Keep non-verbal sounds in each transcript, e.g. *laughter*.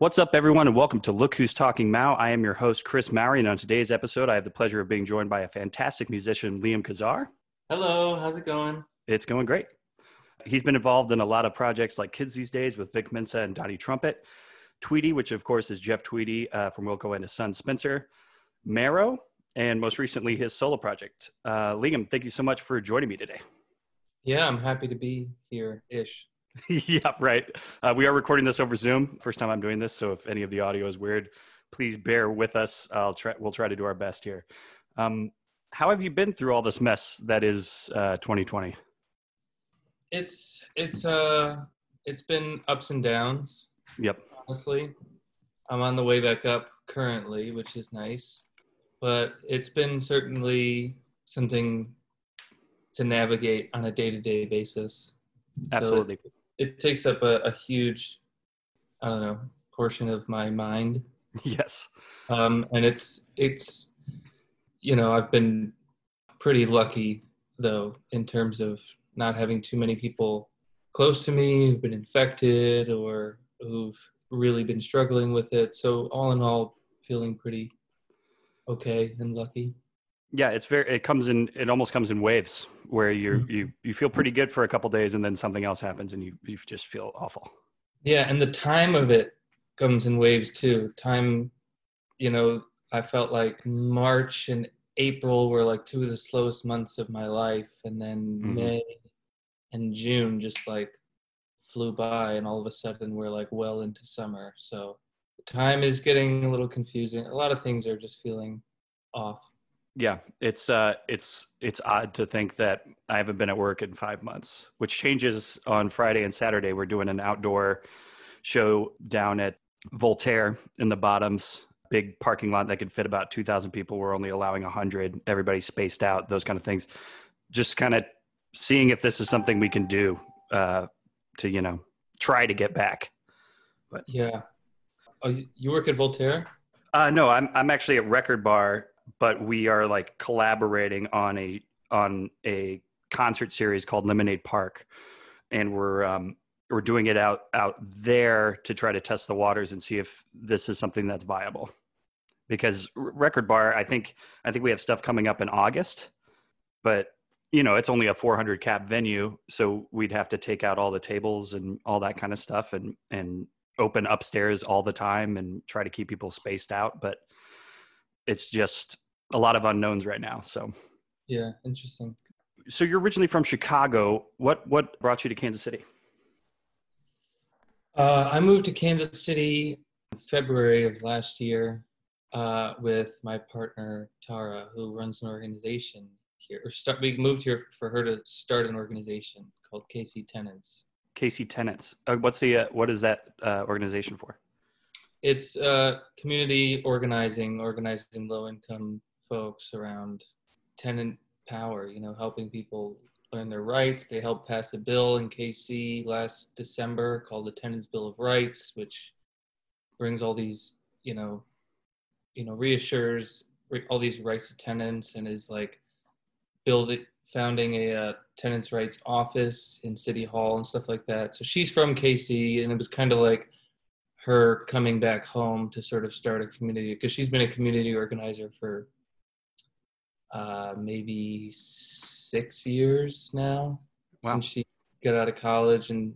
What's up, everyone, and welcome to Look Who's Talking Mao. I am your host, Chris Mowry, and on today's episode, I have the pleasure of being joined by a fantastic musician, Liam Kazar. Hello, how's it going? It's going great. He's been involved in a lot of projects like Kids These Days with Vic Mensa and Donnie Trumpet, Tweedy, which of course is Jeff Tweedy uh, from Wilco and his son Spencer, Marrow, and most recently his solo project. Uh, Liam, thank you so much for joining me today. Yeah, I'm happy to be here ish. *laughs* yeah, right. Uh, we are recording this over Zoom. First time I'm doing this, so if any of the audio is weird, please bear with us. I'll try. We'll try to do our best here. Um, how have you been through all this mess that is uh, 2020? It's it's uh it's been ups and downs. Yep. Honestly, I'm on the way back up currently, which is nice, but it's been certainly something to navigate on a day-to-day basis. Absolutely. So it, takes up a, a huge, I don't know, portion of my mind. *laughs* Yes. Um, and it's it's you know I've been pretty lucky though in terms of not having too many people close to me who've been infected or who've really been struggling with it. So all in all, feeling pretty okay and lucky. Yeah, it's very. It comes in. It almost comes in waves where you mm-hmm. you you feel pretty good for a couple days, and then something else happens, and you you just feel awful. Yeah, and the time of it comes in waves too. Time, you know, I felt like March and April were like two of the slowest months of my life, and then mm-hmm. May and June just like flew by, and all of a sudden we're like well into summer. So time is getting a little confusing. A lot of things are just feeling off. Yeah, it's uh, it's it's odd to think that I haven't been at work in five months, which changes on Friday and Saturday. We're doing an outdoor show down at Voltaire in the Bottoms, big parking lot that could fit about two thousand people. We're only allowing hundred. Everybody's spaced out. Those kind of things. Just kind of seeing if this is something we can do uh, to you know try to get back. But yeah, oh, you work at Voltaire? Uh, no, I'm I'm actually at Record Bar, but we are like collaborating on a on a concert series called Lemonade Park, and we're um, we're doing it out out there to try to test the waters and see if this is something that's viable. Because Record Bar, I think I think we have stuff coming up in August, but you know it's only a 400 cap venue so we'd have to take out all the tables and all that kind of stuff and and open upstairs all the time and try to keep people spaced out but it's just a lot of unknowns right now so yeah interesting so you're originally from chicago what what brought you to kansas city uh, i moved to kansas city in february of last year uh, with my partner tara who runs an organization here, or start. We moved here for her to start an organization called KC Tenants. KC Tenants. Uh, what's the uh, what is that uh, organization for? It's uh, community organizing, organizing low income folks around tenant power. You know, helping people learn their rights. They helped pass a bill in KC last December called the Tenants Bill of Rights, which brings all these, you know, you know, reassures all these rights to tenants and is like building founding a uh, tenants rights office in city hall and stuff like that so she's from kc and it was kind of like her coming back home to sort of start a community because she's been a community organizer for uh, maybe six years now wow. since she got out of college and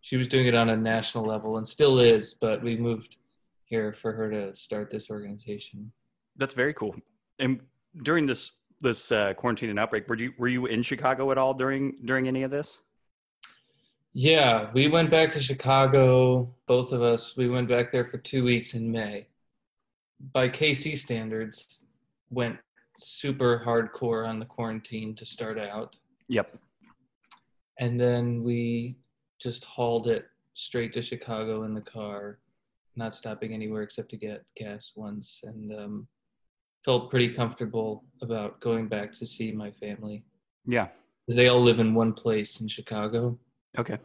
she was doing it on a national level and still is but we moved here for her to start this organization that's very cool and during this this uh, quarantine and outbreak, were you were you in Chicago at all during during any of this? Yeah, we went back to Chicago. Both of us. We went back there for two weeks in May. By KC standards, went super hardcore on the quarantine to start out. Yep. And then we just hauled it straight to Chicago in the car, not stopping anywhere except to get gas once. And um, felt pretty comfortable about going back to see my family. Yeah. They all live in one place in Chicago. Okay.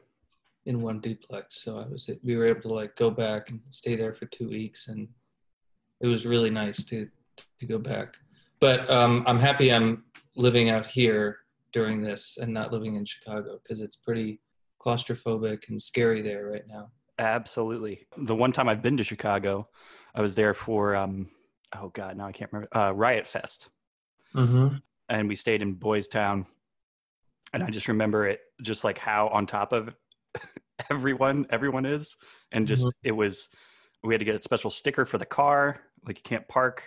In one duplex. So I was we were able to like go back and stay there for two weeks and it was really nice to to go back. But um, I'm happy I'm living out here during this and not living in Chicago because it's pretty claustrophobic and scary there right now. Absolutely. The one time I've been to Chicago, I was there for um, oh god, now I can't remember. Uh, Riot Fest, Mm-hmm. and we stayed in Boys Town, and I just remember it, just like how on top of *laughs* everyone everyone is, and just Mhm. it was. We had to get a special sticker for the car. Like you can't park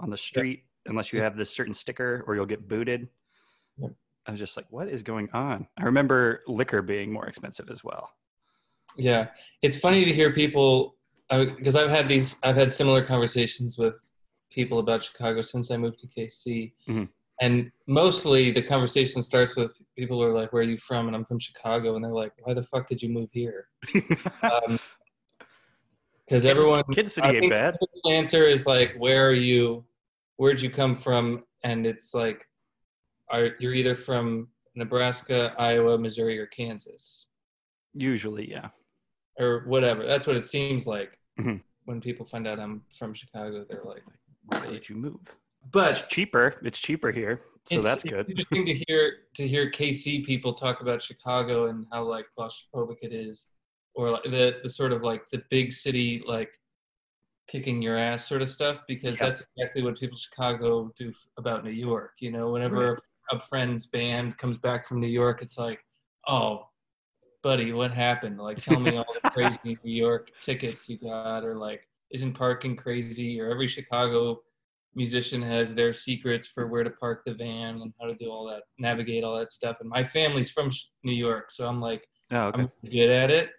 on the street unless you have this certain sticker, or you'll get booted. Yep. I was just like, what is going on? I remember liquor being more expensive as well. Yeah, it's funny to hear people because I've had these. I've had similar conversations with people about Chicago since I moved to KC, Mhm. And mostly the conversation starts with people who are like, "Where are you from?" And I'm from Chicago, and they're like, "Why the fuck did you move here?" *laughs* Because everyone, Kansas City ain't bad. the answer is like, "Where are you? Where'd you come from?" And it's like, are you're either from Nebraska, Iowa, Missouri, or Kansas, Usually, yeah. or whatever. That's what it seems like Mhm. when people find out I'm from Chicago. They're like, Why did you move? It's but cheaper. It's cheaper here, so it's, that's it's good. interesting to hear to hear KC people talk about Chicago and how like claustrophobic it is, or like the the sort of like the big city like kicking your ass sort of stuff because Yeah. that's exactly what people in Chicago do f- about New York. You know, whenever a friend's band comes back from New York, it's like, oh, buddy, what happened? Like, tell me all the *laughs* crazy New York tickets you got, or like, isn't parking crazy? Or every Chicago musician has their secrets for where to park the van and how to do all that, navigate all that stuff. And my family's from New York, so I'm like, Oh, okay. I'm good at it.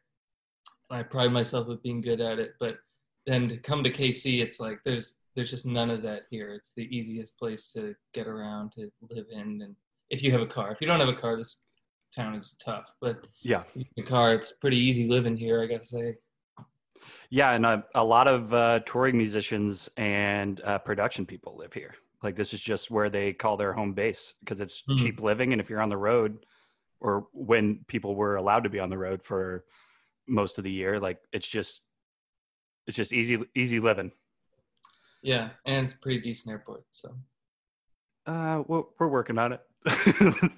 And I pride myself with being good at it. But then to come to KC, it's like there's there's just none of that here. It's the easiest place to get around, to live in, and if you have a car. If you don't have a car, this town is tough. But Yeah. if you have a car, it's pretty easy living here. I gotta say. Yeah, and a, a lot of uh, touring musicians and uh, production people live here. Like this is just where they call their home base because it's Mhm. cheap living, and if you're on the road, or when people were allowed to be on the road for most of the year, like it's just it's just easy easy living. Yeah, and it's a pretty decent airport. So Uh, we're, we're working on it. *laughs*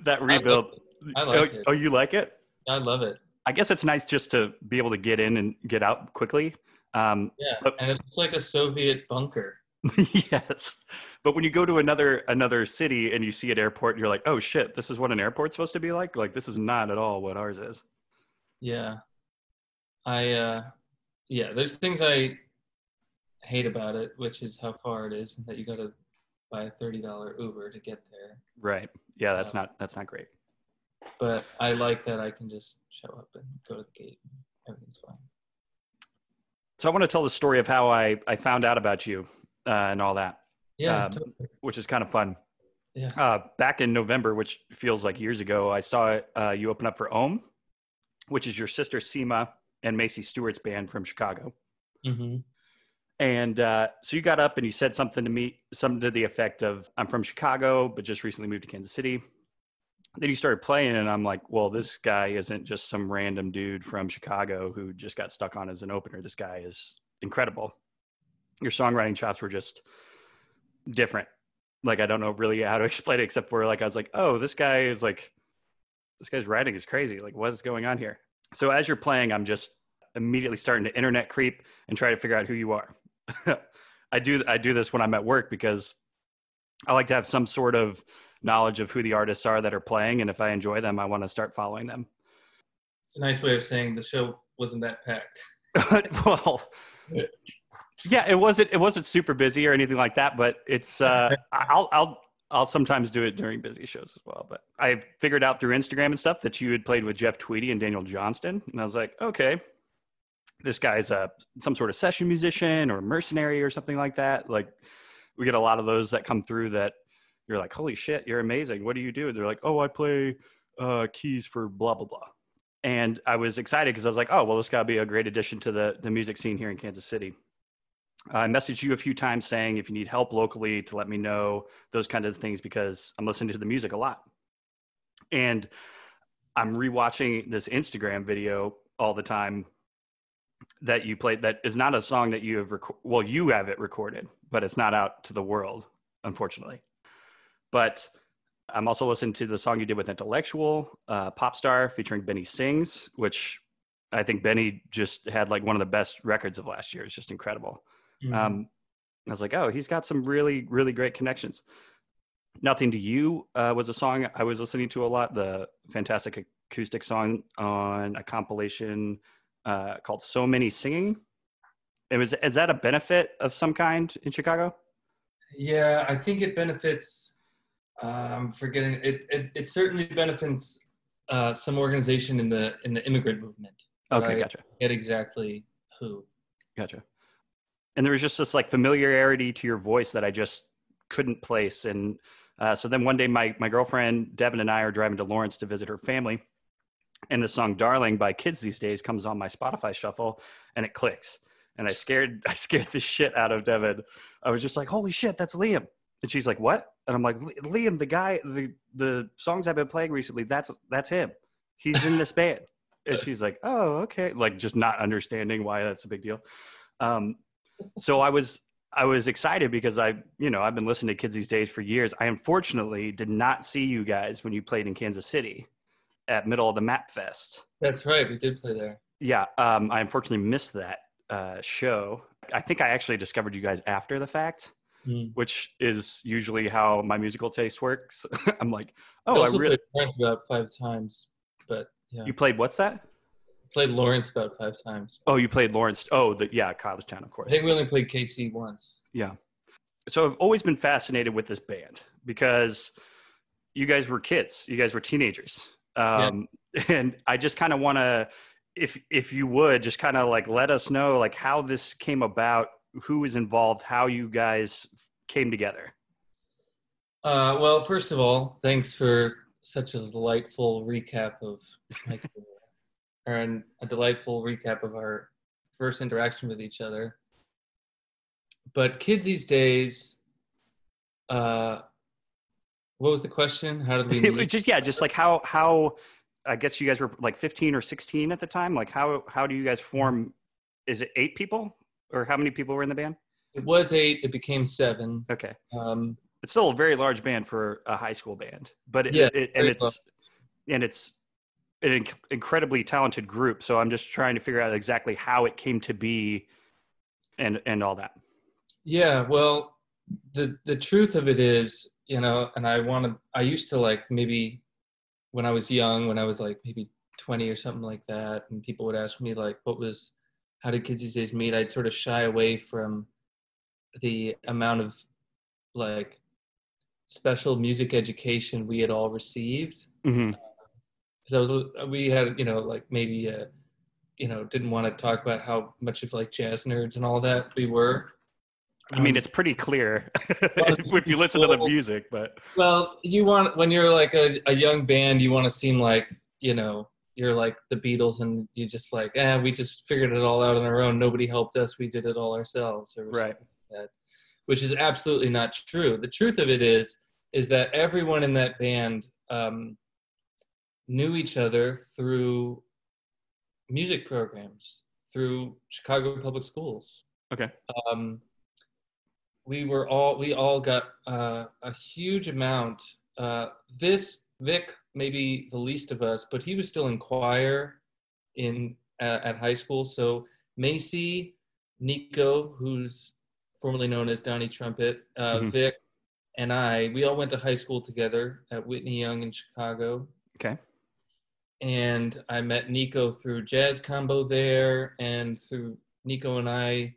that I rebuild. like it. I like oh, it. oh, you like it? I love it. I guess it's nice just to be able to get in and get out quickly. Um, Yeah, But- and it's like a Soviet bunker. *laughs* yes, but when you go to another another city and you see an airport, you're like, oh shit, this is what an airport's supposed to be like. Like this is not at all what ours is. Yeah. I uh yeah, there's things I hate about it, which is how far it is that you gotta buy a thirty dollar Uber to get there. Right? Yeah, that's Yeah. not that's not great. But I like that I can just show up and go to the gate and everything's fine. So I want to tell the story of how I I found out about you uh, and all that, Yeah, Um, totally. which is kind of fun. Yeah. Uh, back in November, which feels like years ago, I saw uh, you open up for Ohmme, which is your sister Sima and Macie Stewart's band from Chicago. Mm-hmm. And uh, so you got up and you said something to me, something to the effect of, I'm from Chicago, but just recently moved to Kansas City. Then you started playing, and I'm like, well, this guy isn't just some random dude from Chicago who just got stuck on as an opener. This guy is incredible. Your songwriting chops were just different. Like, I don't know really how to *laughs* explain it, except for like, I was like, oh, this guy is like, this guy's writing is crazy. Like, what is going on here? So as you're playing, I'm just immediately starting to internet creep and try to figure out who you are. *laughs* I do I do this when I'm at work because I like to have some sort of knowledge of who the artists are that are playing, and if I enjoy them, I want to start following them. It's a nice way of saying the show wasn't that packed. *laughs* well, yeah, it wasn't it wasn't super busy or anything like that, but it's uh, *laughs* I'll I'll I'll sometimes do it during busy shows as well. But I figured out through Instagram and stuff that you had played with Jeff Tweedy and Daniel Johnston, and I was like, okay, this guy's a some sort of session musician or mercenary or something like that. Like we get a lot of those that come through that you're like, holy shit, you're amazing. What do you do? They're like, oh, I play uh, keys for blah blah blah. And I was excited because I was like, oh, well, this got to be a great addition to the the music scene here in Kansas City. I messaged you a few times saying if you need help locally to let me know those kind of things because I'm listening to the music a lot. And I'm rewatching this Instagram video all the time that you played that is not a song that you have rec- well you have it recorded but it's not out to the world unfortunately but i'm also listening to the song you did with intellectual uh, pop star featuring benny sings which I think Benny just had like one of the best records of last year. It's just incredible. Mhm. Um, I was like, oh, he's got some really, really great connections. Nothing to You uh, was a song I was listening to a lot. The fantastic acoustic song on a compilation uh, called "So Many Singing." It was is that a benefit of some kind in Chicago? Yeah, I think it benefits. Uh, I'm forgetting. It, it it certainly benefits uh, some organization in the in the immigrant movement. Okay, I gotcha, Get exactly who. gotcha. And there was just this like familiarity to your voice that I just couldn't place. And uh, so then one day, my my girlfriend Devin and I are driving to Lawrence to visit her family, and the song "Darling" by Kids These Days comes on my Spotify shuffle, and it clicks. And I scared *laughs* I scared the shit out of Devin. I was just like, "Holy shit, that's Liam!" And she's like, "What?" And I'm like, "Liam, the guy, the the songs I've been playing recently, that's that's him. He's in this band." And she's like, "Oh, okay," like just not understanding why that's a big deal. Um, so I was I was excited because I, you know, I've been listening to kids these days for years. I unfortunately did not see you guys when you played in Kansas City at Middle of the Map Fest. That's right. We did play there. Yeah, um, I unfortunately missed that uh, show. I think I actually discovered you guys after the fact, Mm. which is usually how my musical taste works. *laughs* I'm like, oh, I also really. played Lawrence about five times, but yeah, You played what's that? played Lawrence about five times. Oh, you played Lawrence. Oh, the yeah, College Town, of course. I think we only played KC once. Yeah. So I've always been fascinated with this band because you guys were kids, you guys were teenagers. Um, *laughs* and I just kind of want to, if, if you would just kind of like, let us know like how this came about, who was involved, how you guys came together. Uh, well, first of all, thanks for such a delightful recap of *laughs* and a delightful recap of our first interaction with each other. But kids these days, uh, what was the question? How did we *laughs* meet? just, yeah, just like how, how, I guess you guys were like 15 or 16 at the time. Like how, how do you guys form? Is it eight people or how many people were in the band? It was eight. It became seven. Okay. Um, it's still a very large band for a high school band but it, Yeah, it, and it's and it's an inc- incredibly talented group so i'm just trying to figure out exactly how it came to be and and all that Yeah, well, the the truth of it is, you know, and I want to. I used to like maybe when I was young, when I was like maybe twenty or something like that, and people would ask me like, "What was? How did kids these days meet?" I'd sort of shy away from the amount of like special music education we had all received because I was we had you know like maybe uh, you know didn't want to talk about how much of like jazz nerds and all that we were. i mean Um, it's pretty clear *laughs* if you listen to the music but Well, you want when you're like a, a young band, you want to seem like you know you're like the Beatles, and you just like, eh, we just figured it all out on our own. Nobody helped us. We did it all ourselves, or Right. like. Which is absolutely not true. The truth of it is, is that everyone in that band um, knew each other through music programs, through Chicago Public Schools okay um, we were all we all got uh, a huge amount. Uh, this Vic, maybe the least of us, but he was still in choir in uh, at high school. So Macie, Nico, who's formerly known as Donnie Trumpet, uh, Mhm. Vic, and I, we all went to high school together at Whitney Young in Chicago okay and I met Nico through Jazz Combo there, and through Nico and I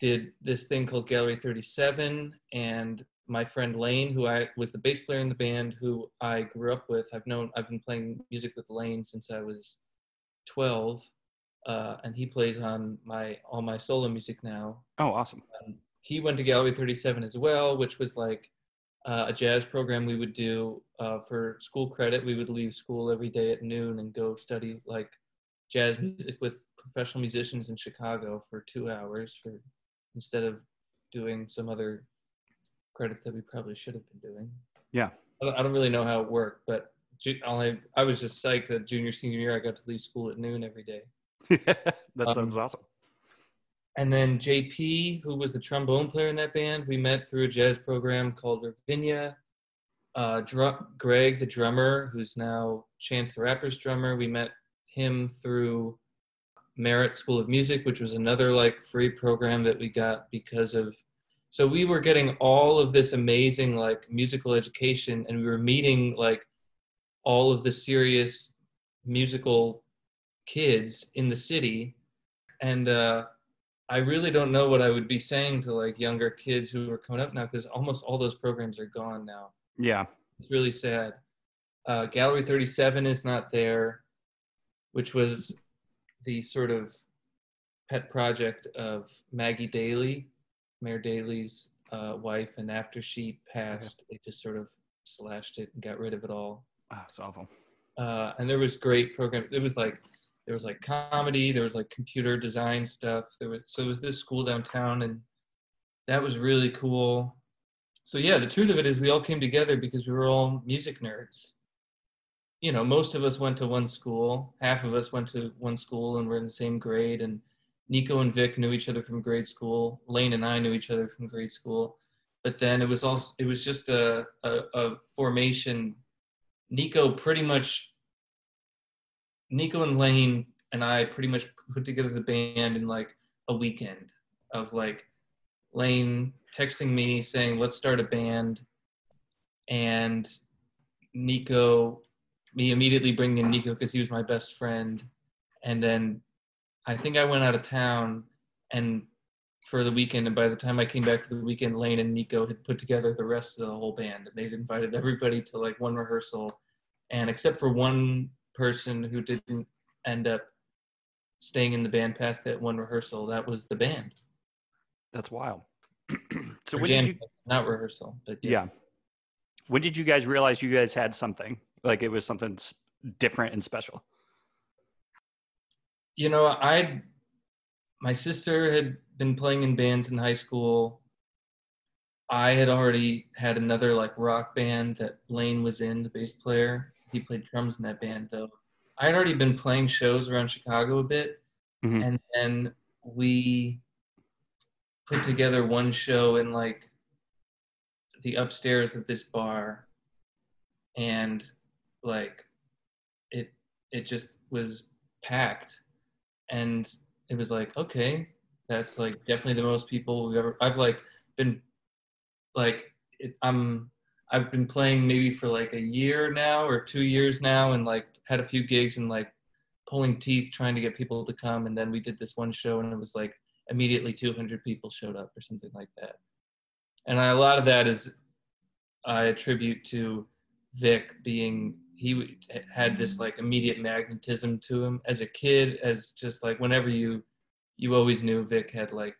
did this thing called Gallery 37, and my friend Lane, who I was the bass player in the band, who I grew up with. I've known I've been playing music with Lane since I was 12, uh, and he plays on my all my solo music now oh awesome he went to Gallery 37 as well, which was like uh, a jazz program we would do uh, for school credit. We would leave school every day at noon and go study like jazz music with professional musicians in Chicago for two hours for instead of doing some other credits that we probably should have been doing. Yeah. I don't, really know how it worked, but only I was just psyched that junior senior year I got to leave school at noon every day. *laughs* that Um, sounds awesome And then JP, who was the trombone player in that band, we met through a jazz program called Ravinia. Uh, drum, Greg, the drummer, who's now Chance the Rapper's drummer, we met him through Merit School of Music, which was another like free program that we got because of. So we were getting all of this amazing like musical education, and we were meeting like all of the serious musical kids in the city, and uh, I really don't know what I would be saying to like younger kids who are coming up now because almost all those programs are gone now. Yeah. It's really sad. Uh, Gallery 37 is not there, which was the sort of pet project of Maggie Daley, Mayor Daley's uh, wife. And after she passed, they just sort of slashed it and got rid of it all. Oh, it's awful. Uh, and there was great program. It was like there was like comedy, there was like computer design stuff. There was so it was this school downtown, and that was really cool. So yeah, the truth of it is we all came together because we were all music nerds. You know, most of us went to one school. Half of us went to one school and were in the same grade. And Nico and Vic knew each other from grade school. Lane and I knew each other from grade school. But then it was also it was just a, a, a formation. Nico pretty much Nico and Lane and I pretty much put together the band in like a weekend of like Lane texting me saying, let's start a band. And Nico, me immediately bringing in Nico because he was my best friend. And then I think I went out of town and for the weekend. And by the time I came back for the weekend, Lane and Nico had put together the rest of the whole band. And they'd invited everybody to like one rehearsal. And except for one person who didn't end up staying in the band past that one rehearsal, that was the band. That's wild. *clears throat* so Or when jam, did you? not rehearsal, but yeah. Yeah. When did you guys realize you guys had something like it was something different and special? You know, I my sister had been playing in bands in high school. I had already had another like rock band that Lane was in, the bass player. He played drums in that band though. I had already been playing shows around Chicago a bit, Mhm. and then we put together one show in like the upstairs of this bar, and like it it just was packed, and it was like okay, that's like definitely the most people we've ever. I've like been like it, I'm I've been playing maybe for like a year now or two years now, and like had a few gigs and like pulling teeth trying to get people to come. And then we did this one show, and it was like immediately 200 people showed up or something like that. And I, a lot of that is I attribute to Vic being he had this like immediate magnetism to him. As a kid, as just like whenever you you always knew Vic had like,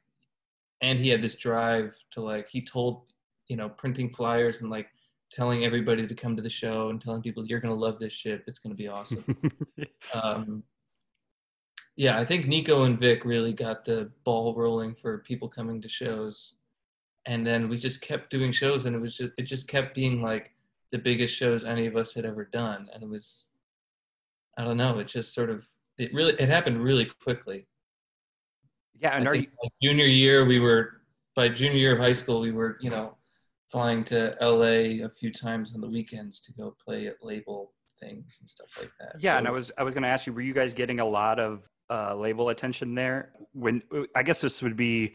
and he had this drive to like he told you know printing flyers and like telling everybody to come to the show and telling people you're gonna love this shit. It's gonna be awesome. *laughs* Um, yeah i think nico and vic really got the ball rolling for people coming to shows. And then we just kept doing shows and it was just it just kept being like the biggest shows any of us had ever done and it was i don't know it just sort of it really it happened really quickly yeah, and I are you? junior year we were by junior year of high school we were you know flying to LA a few times on the weekends to go play at label things and stuff like that. Yeah, So- and I was I was going to ask you, were you guys getting a lot of uh, label attention there? When I guess this would be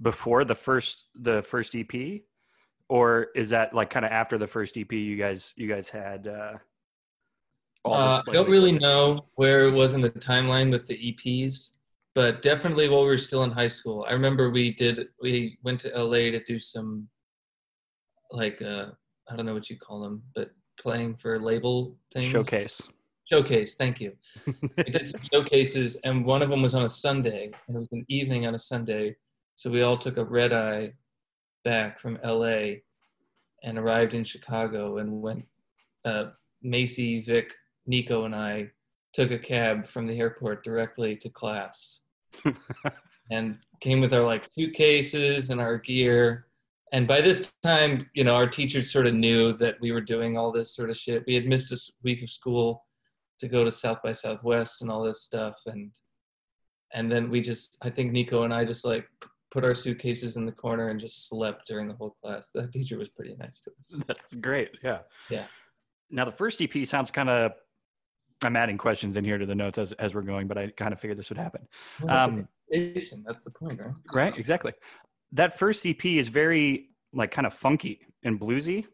before the first the first EP, or is that like kind of after the first EP? You guys you guys had. Uh, all Uh, this, I don't really know where it was in the timeline with the EPs, but definitely while we were still in high school. I remember we did we went to LA to do some like uh I don't know what you call them, but playing for label things. showcase. Showcase, thank you. *laughs* we did some showcases, and one of them was on a Sunday, and it was an evening on a Sunday. So we all took a red eye back from LA and arrived in Chicago and went. Uh, Macie, Vic, Nico, and I took a cab from the airport directly to class, *laughs* and came with our like suitcases and our gear. And by this time, you know, our teachers sort of knew that we were doing all this sort of shit. We had missed a week of school to go to South by Southwest and all this stuff, and and then we just, I think Nico and I just like put our suitcases in the corner and just slept during the whole class. That teacher was pretty nice to us. That's great. Yeah. Yeah. Now the first EP sounds kind of I'm adding questions in here to the notes as, as we're going, but I kind of figured this would happen. Well, Um, That's the point, right? right? Exactly. That first EP is very like kind of funky and bluesy,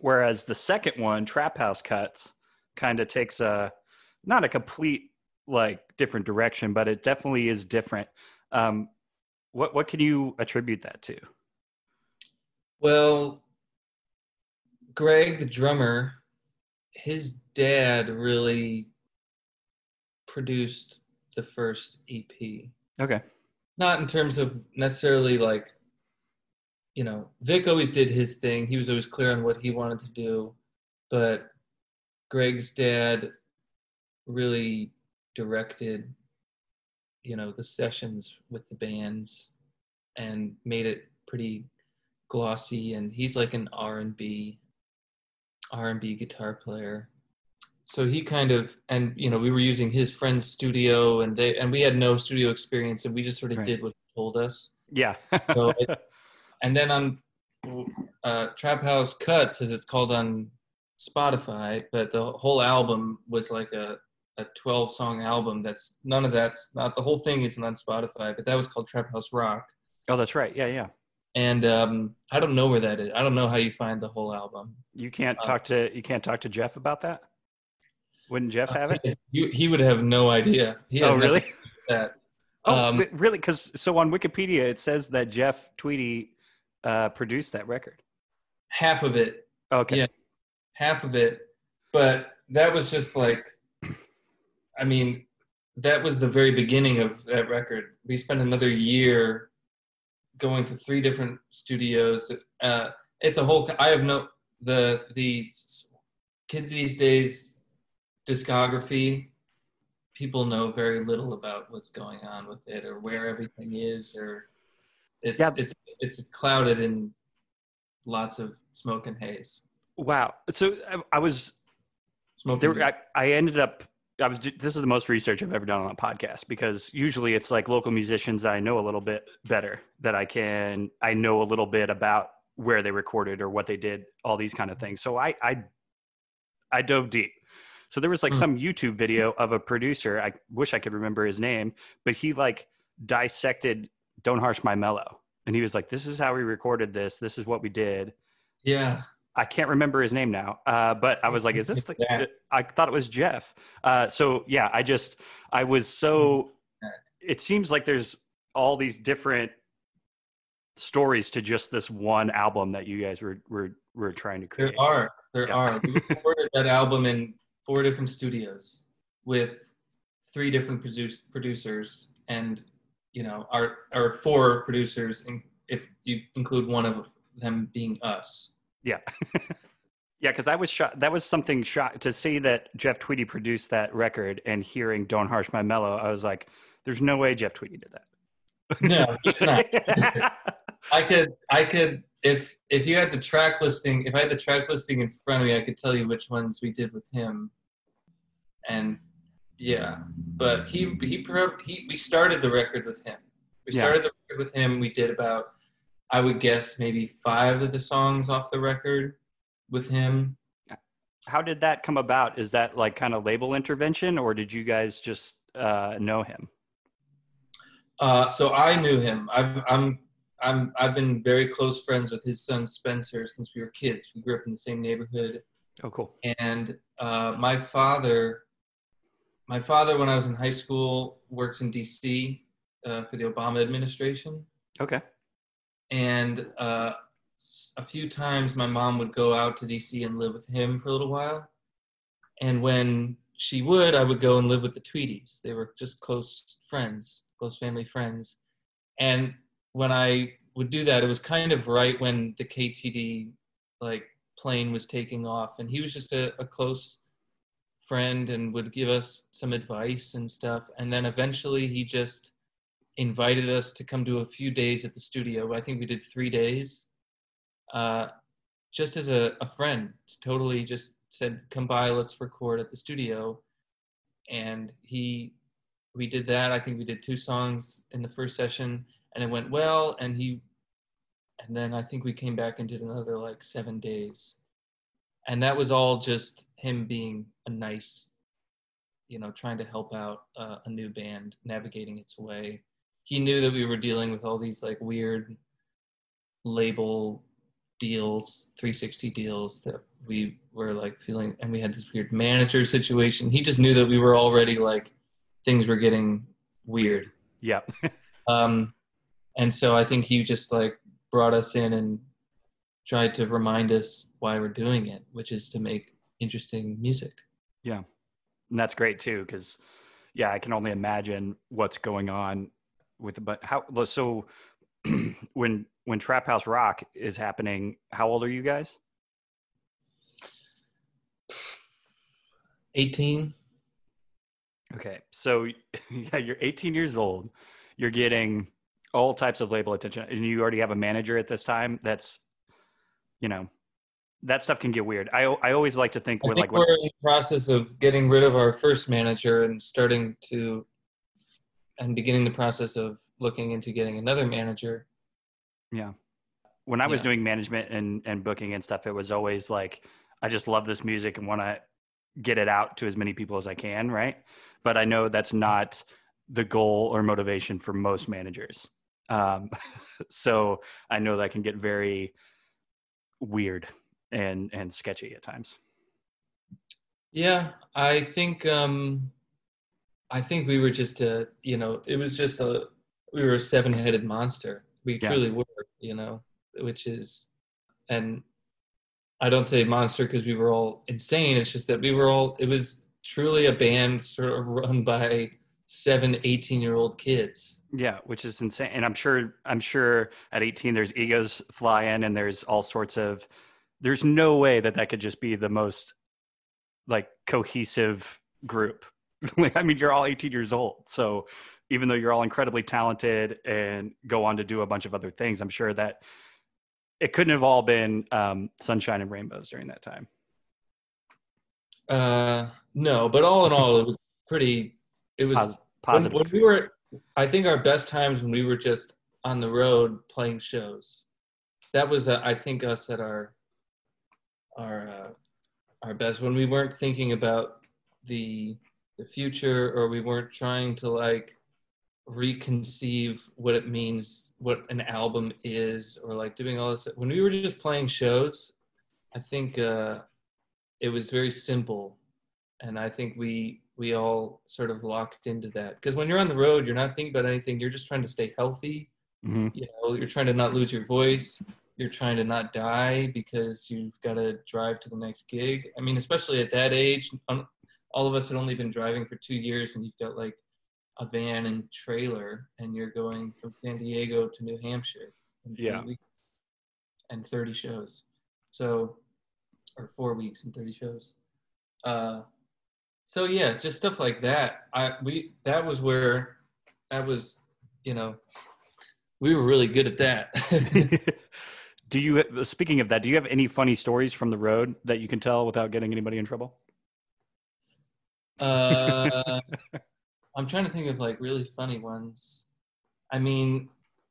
whereas the second one, Trap House Cuts, kind of takes a not a complete like different direction, but it definitely is different. Um, what what can you attribute that to? Well, Greg, the drummer, his dad really produced the first EP. Okay. Not in terms of necessarily like, you know, Vic always did his thing. He was always clear on what he wanted to do. But Greg's dad really directed, you know, the sessions with the bands and made it pretty glossy and he's like an R&B R&B guitar player. So he kind of and you know we were using his friend's studio and they and we had no studio experience and we just sort of Right. did what he told us. Yeah. So *laughs* it- And then on uh, Trap House Cuts, as it's called on Spotify, but the whole album was like a a 12 song album. That's none of that's not the whole thing isn't on Spotify, but that was called Trap House Rock. oh, that's right. Yeah, yeah. And um, I don't know where that is. I don't know how you find the whole album. You can't Uh, talk to you can't talk to Jeff about that. Wouldn't Jeff have it? *laughs* You, he would have no idea. He has Oh, really? nothing to do with That. Oh, Um, really? Because so on Wikipedia it says that Jeff Tweedy uh, produced that record. Half of it, Okay. Yeah. half of it, but that was just like, I mean, that was the very beginning of that record. We spent another year going to three different studios. Uh, it's a whole. I have no the the kids these days discography. People know very little about what's going on with it or where everything is, or it's Yeah. it's it's clouded in lots of smoke and haze. Wow. So I, I was Smoke. there. I, I ended up. I was. This is the most research I've ever done on a podcast because usually it's like local musicians that I know a little bit better that I can. I know a little bit about where they recorded or what they did, all these kind of things. So I I I dove deep. So there was like Hmm. some YouTube video of a producer. I wish I could remember his name, but he like dissected "Don't Harsh My Mellow," and he was like, "This is how we recorded this. This is what we did." yeah. I can't remember his name now, uh, but I was like, "Is this the?" Yeah. I thought it was Jeff. Uh, so yeah, I just I was so. It seems like there's all these different stories to just this one album that you guys were were were trying to create. There are. There Yeah. are. We *laughs* recorded that album in four different studios with three different produce, producers, and you know, our our four producers, in, if you include one of them being us. Yeah. *laughs* yeah, because I was shocked. That was something shocked to see that Jeff Tweedy produced that record and hearing Don't Harsh My Mellow. I was like, there's no way Jeff Tweedy did that. No. *laughs* I could, I could, if if you had the track listing, if I had the track listing in front of me, I could tell you which ones we did with him. And yeah, but he he he we started the record with him. We Yeah. started the record with him. We did about, I would guess, maybe five of the songs off the record with him. How did that come about? Is that like kind of label intervention or did you guys just uh, know him? Uh, so I knew him. I've, I'm I'm I've been very close friends with his son Spencer since we were kids. We grew up in the same neighborhood. Oh, cool. and uh, my father my father when i was in high school worked in dc uh, for the obama administration Okay. And uh, a few times my mom would go out to dc and live with him for a little while. And when she would i would go and live with the tweedies they were just close friends close family friends. And when i would do that it was kind of right when the ktd like plane was taking off. And he was just a, a close friend and would give us some advice and stuff. And then eventually he just invited us to come to a few days at the studio. I think we did three days. Uh, just as a, a friend totally just said come by let's record at the studio. And he we did that. I think we did two songs in the first session and it went well. And he and then I think we came back and did another like seven days, and that was all just him being a nice, you know, trying to help out uh, a new band navigating its way. He knew that we were dealing with all these like weird label deals, 360 deals that we were like feeling, and we had this weird manager situation. He just knew that we were already like things were getting weird. Yeah. *laughs* Um, and so I think he just like brought us in and tried to remind us why we're doing it, which is to make interesting music. Yeah. And that's great too, because yeah, I can only imagine what's going on with the but how so *clears throat* when when Trap House Rock is happening, how old are you guys? 18. Okay. So *laughs* yeah, you're 18 years old. You're getting all types of label attention and you already have a manager at this time that's you know that stuff can get weird. I I always like to think I with think like we're in the process of getting rid of our first manager and starting to and beginning the process of looking into getting another manager. yeah. When I was Yeah. doing management and and booking and stuff, it was always like I just love this music and want to get it out to as many people as I can, right? But I know that's not the goal or motivation for most managers. Um, *laughs* so I know that can get very weird and and sketchy at times. Yeah, I think um I think we were just a you know, it was just a we were a seven-headed monster. We Yeah. truly were, you know, which is and I don't say monster because we were all insane. It's just that we were all it was truly a band sort of run by seven 18 year old kids. Yeah, which is insane. And I'm sure I'm sure at 18 there's egos fly in and there's all sorts of there's no way that that could just be the most like cohesive group. *laughs* Like, I mean, you're all 18 years old. So even though you're all incredibly talented and go on to do a bunch of other things, I'm sure that it couldn't have all been um, sunshine and rainbows during that time. Uh no, but all in all it was *laughs* pretty it was Pos- when, positive. when we were i think our best times when we were just on the road playing shows that was uh, i think us at our our uh, our best when we weren't thinking about the the future or we weren't trying to like reconceive what it means what an album is or like doing all this when we were just playing shows i think uh it was very simple. And i think we we all sort of locked into that. Because when you're on the road you're not thinking about anything. You're just trying to stay healthy. Mhm. you know you're trying to not lose your voice. You're trying to not die because you've got to drive to the next gig. I mean especially at that age all of us had only been driving for two years and you've got like a van and trailer and you're going from san diego to new hampshire Yeah. and 30 shows so or four weeks and 30 shows uh so yeah just stuff like that i we that was where that was you know we were really good at that *laughs* *laughs* do you speaking of that, do you have any funny stories from the road that you can tell without getting anybody in trouble? Uh *laughs* i'm trying to think of like really funny ones i mean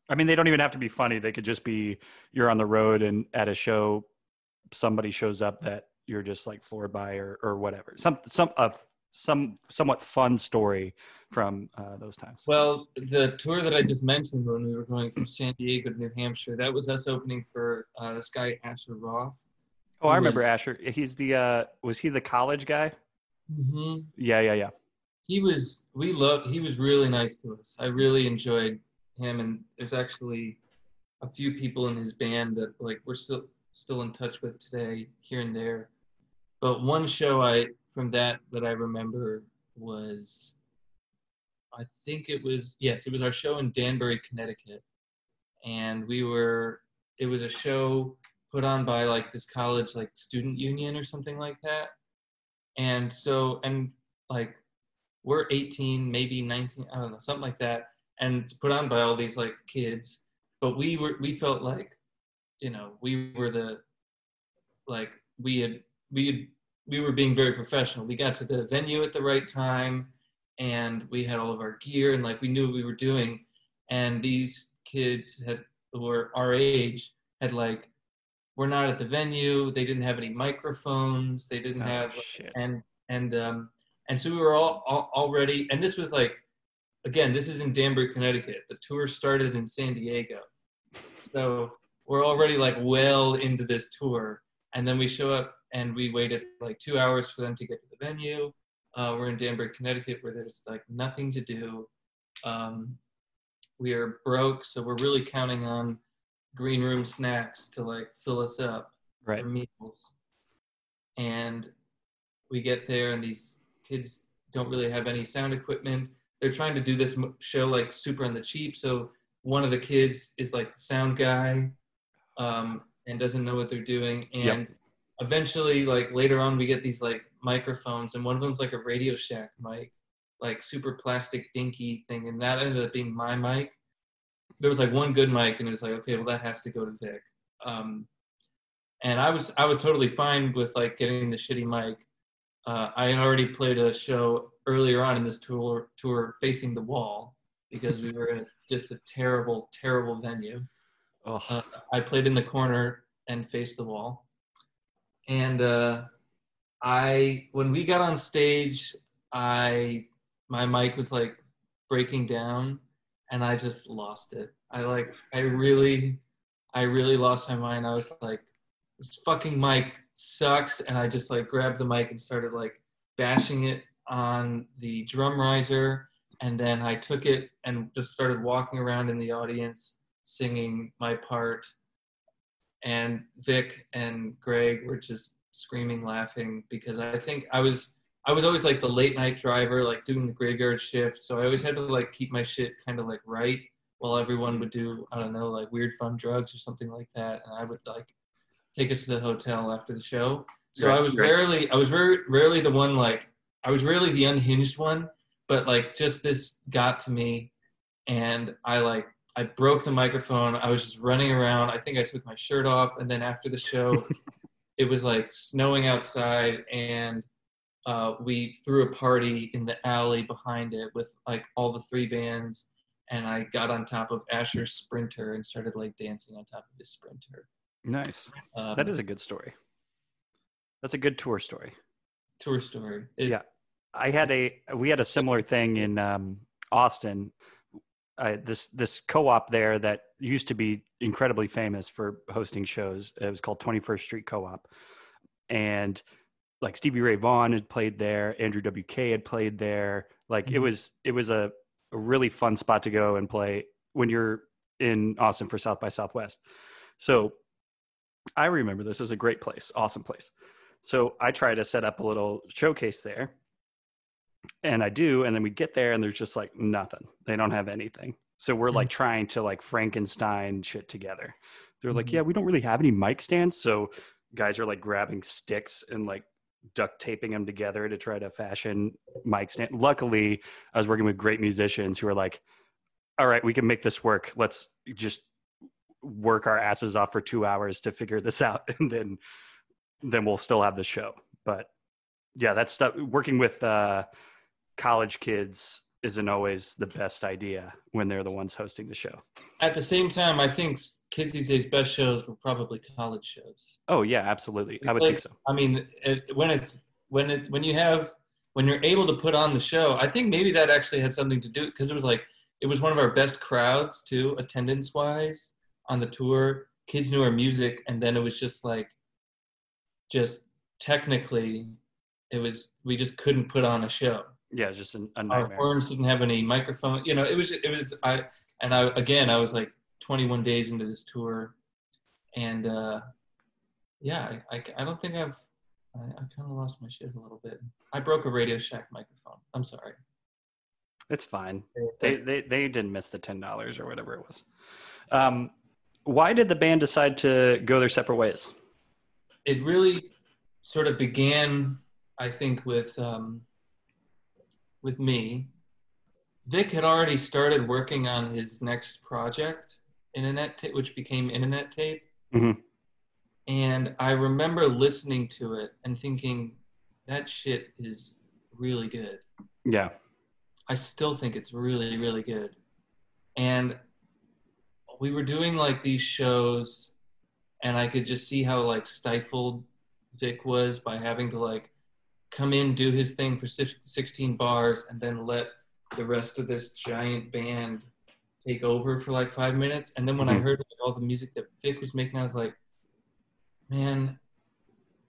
I mean, they don't even have to be funny. They could just be you're on the road and at a show, somebody shows up that you're just like floored by or or whatever. Some some of some somewhat fun story from uh, those times. well the tour that i just mentioned when we were going from san diego to new hampshire that was us opening for uh, this guy asher roth oh, I remember was- Asher. He's the uh, was he the college guy? Mm-hmm. Yeah, yeah, yeah. he was we loved he was really nice to us i really enjoyed him and there's actually a few people in his band that like we're still still in touch with today here and there but one show i from that that i remember was i think it was yes it was our show in danbury connecticut and we were it was a show put on by like this college like student union or something like that and so and like we're 18 maybe 19 i don't know something like that. And it's put on by all these like kids. But we were we felt like you know we were the like we had we had we were being very professional. We got to the venue at the right time and we had all of our gear and like we knew what we were doing. And these kids had were our age had like we're not at the venue they didn't have any microphones they didn't Oh, have shit. and and um, and so we were all, all already, and this was like, again, this is in Danbury, Connecticut. The tour started in San Diego, so we're already like well into this tour, and then we show up and we waited like two hours for them to get to the venue. Uh, we're in Danbury, Connecticut, where there's like nothing to do. Um, we are broke, so we're really counting on green room snacks to like fill us up Right. for meals. And we get there, and these kids don't really have any sound equipment. They're trying to do this show like super on the cheap. So one of the kids is like the sound guy um, and doesn't know what they're doing. Yep. And eventually, like later on, we get these like microphones, and one of them's like a Radio Shack mic, like super plastic dinky thing, and that ended up being my mic. There was like one good mic, and it was like, okay, well that has to go to Vic. Um, and I was I was totally fine with like getting the shitty mic. Uh, I had already played a show earlier on in this tour tour facing the wall because we were in just a terrible terrible venue. Oh, Uh, I played in the corner and faced the wall. And uh, I, when we got on stage, I, my mic was like breaking down, and I just lost it. I like, I really, I really lost my mind. I was like, this fucking mic sucks, and I just like grabbed the mic and started like bashing it on the drum riser, and then I took it and just started walking around in the audience singing my part and Vic and Greg were just screaming laughing because I think I was I was always like the late night driver like doing the graveyard shift so I always had to like keep my shit kind of like right while everyone would do I don't know like weird fun drugs or something like that and I would like take us to the hotel after the show so Right, I was right. rarely I was very rarely the one like I was rarely the unhinged one but like just this got to me and I like I broke the microphone. I was just running around. I think I took my shirt off, and then after the show, *laughs* it was like snowing outside, and uh, we threw a party in the alley behind it with like all the three bands. And I got on top of Asher's Sprinter and started like dancing on top of his Sprinter. nice. Um, That is a good story. That's a good tour story. tour story. It- Yeah. I had a we had a similar thing in um, Austin. Uh, this this co-op there that used to be incredibly famous for hosting shows. It was called 21st Street Co-op, and like Stevie Ray Vaughan had played there, Andrew WK had played there. Like it Mhm. was it was a, a really fun spot to go and play when you're in Austin for South by Southwest. So I remember this is a great place, awesome place. So I try to set up a little showcase there. And I do, and then we get there and there's just like nothing. They don't have anything. So we're like trying to like Frankenstein shit together. They're like, Mhm. yeah, we don't really have any mic stands. So guys are like grabbing sticks and like duct taping them together to try to fashion mic stand. Luckily, I was working with great musicians who are like, all right, we can make this work. Let's just work our asses off for two hours to figure this out. *laughs* And then, then we'll still have the show. But yeah, that's stuff working with uh, college kids isn't always the best idea when they're the ones hosting the show. At the same time, I think kids these days' best shows were probably college shows. Oh yeah, absolutely. I would think so. I mean, it, when it's when it when you have when you're able to put on the show, I think maybe that actually had something to do because it was like it was one of our best crowds too, attendance wise on the tour. Kids knew our music, and then it was just like, just technically, it was we just couldn't put on a show. Yeah, just an, a Our nightmare. horns didn't have any microphone. You know, it was it was I and I again I was like 21 days into this tour, and uh, yeah, I, I, I don't think I've I, I kind of lost my shit a little bit. I broke a Radio Shack microphone. I'm sorry. It's fine. They, they they didn't miss the ten dollars or whatever it was. Um, why did the band decide to go their separate ways? it really sort of began, I think, with um, with me. Vic had already started working on his next project, Innanetape, which became Innanetape. Mhm. And I remember listening to it and thinking, that shit is really good. Yeah, I still think it's really, really good. And we were doing like these shows, and I could just see how like stifled Vic was by having to like come in, do his thing for 16 bars, and then let the rest of this giant band take over for like five minutes. And then when mm-hmm. I heard like, all the music that Vic was making, I was like, man,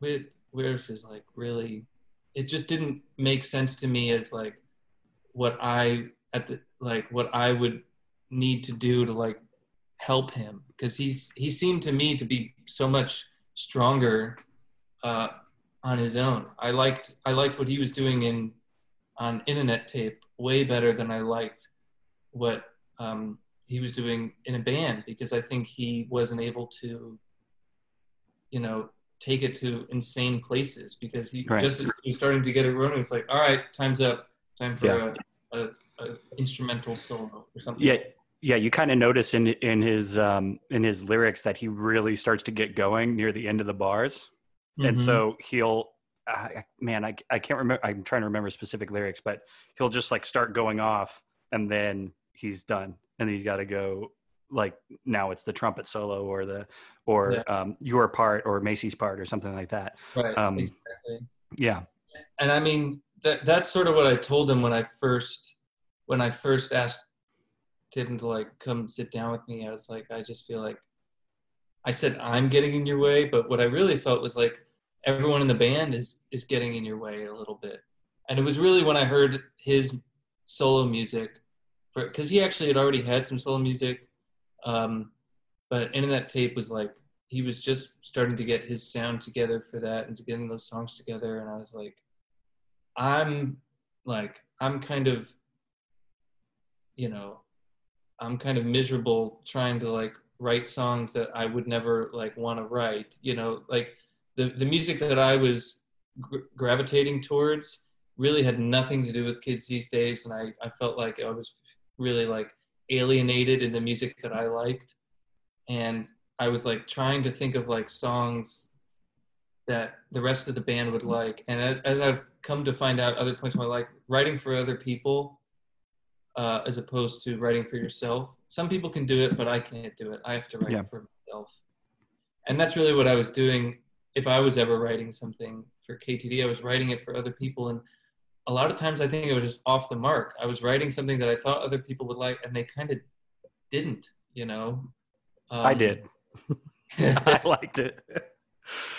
where's is like really? It just didn't make sense to me as like what I at the like what I would need to do to like help him because he's he seemed to me to be so much stronger uh, on his own. I liked I liked what he was doing in on innanetape way better than I liked what um, he was doing in a band because I think he wasn't able to, you know, take it to insane places because he right. just he's starting to get it running. It's like, all right, time's up, time for yeah. a, a, a, instrumental solo or something. Yeah, yeah. You kind of notice in in his um, in his lyrics that he really starts to get going near the end of the bars, mm-hmm. and so he'll. Uh, man, I, I can't remember. I'm trying to remember specific lyrics, but he'll just like start going off, and then he's done, and he's got to go like now it's the trumpet solo or the or yeah. um, your part or Macie's part or something like that. Right. Um, exactly. Yeah. And I mean that that's sort of what I told him when I first when I first asked him to like come sit down with me. I was like, I just feel like I said I'm getting in your way, but what I really felt was like everyone in the band is is getting in your way a little bit. And it was really when I heard his solo music, because he actually had already had some solo music um, but that Tape was like he was just starting to get his sound together for that and to getting those songs together, and I was like, I'm like I'm kind of, you know, I'm kind of miserable trying to like write songs that I would never like want to write. You know, like the the music that I was gravitating towards really had nothing to do with kids these days, and I I felt like I was really like alienated in the music that I liked. And I was like trying to think of like songs that the rest of the band would like. And as, as I've come to find out other points in my life, writing for other people uh, as opposed to writing for yourself. Some people can do it, but I can't do it. I have to write yeah. for myself. And that's really what I was doing. If I was ever writing something for KTD, I was writing it for other people. And a lot of times I think it was just off the mark. I was writing something that I thought other people would like, and they kind of didn't. You know, um, I did. *laughs* *laughs* I liked it.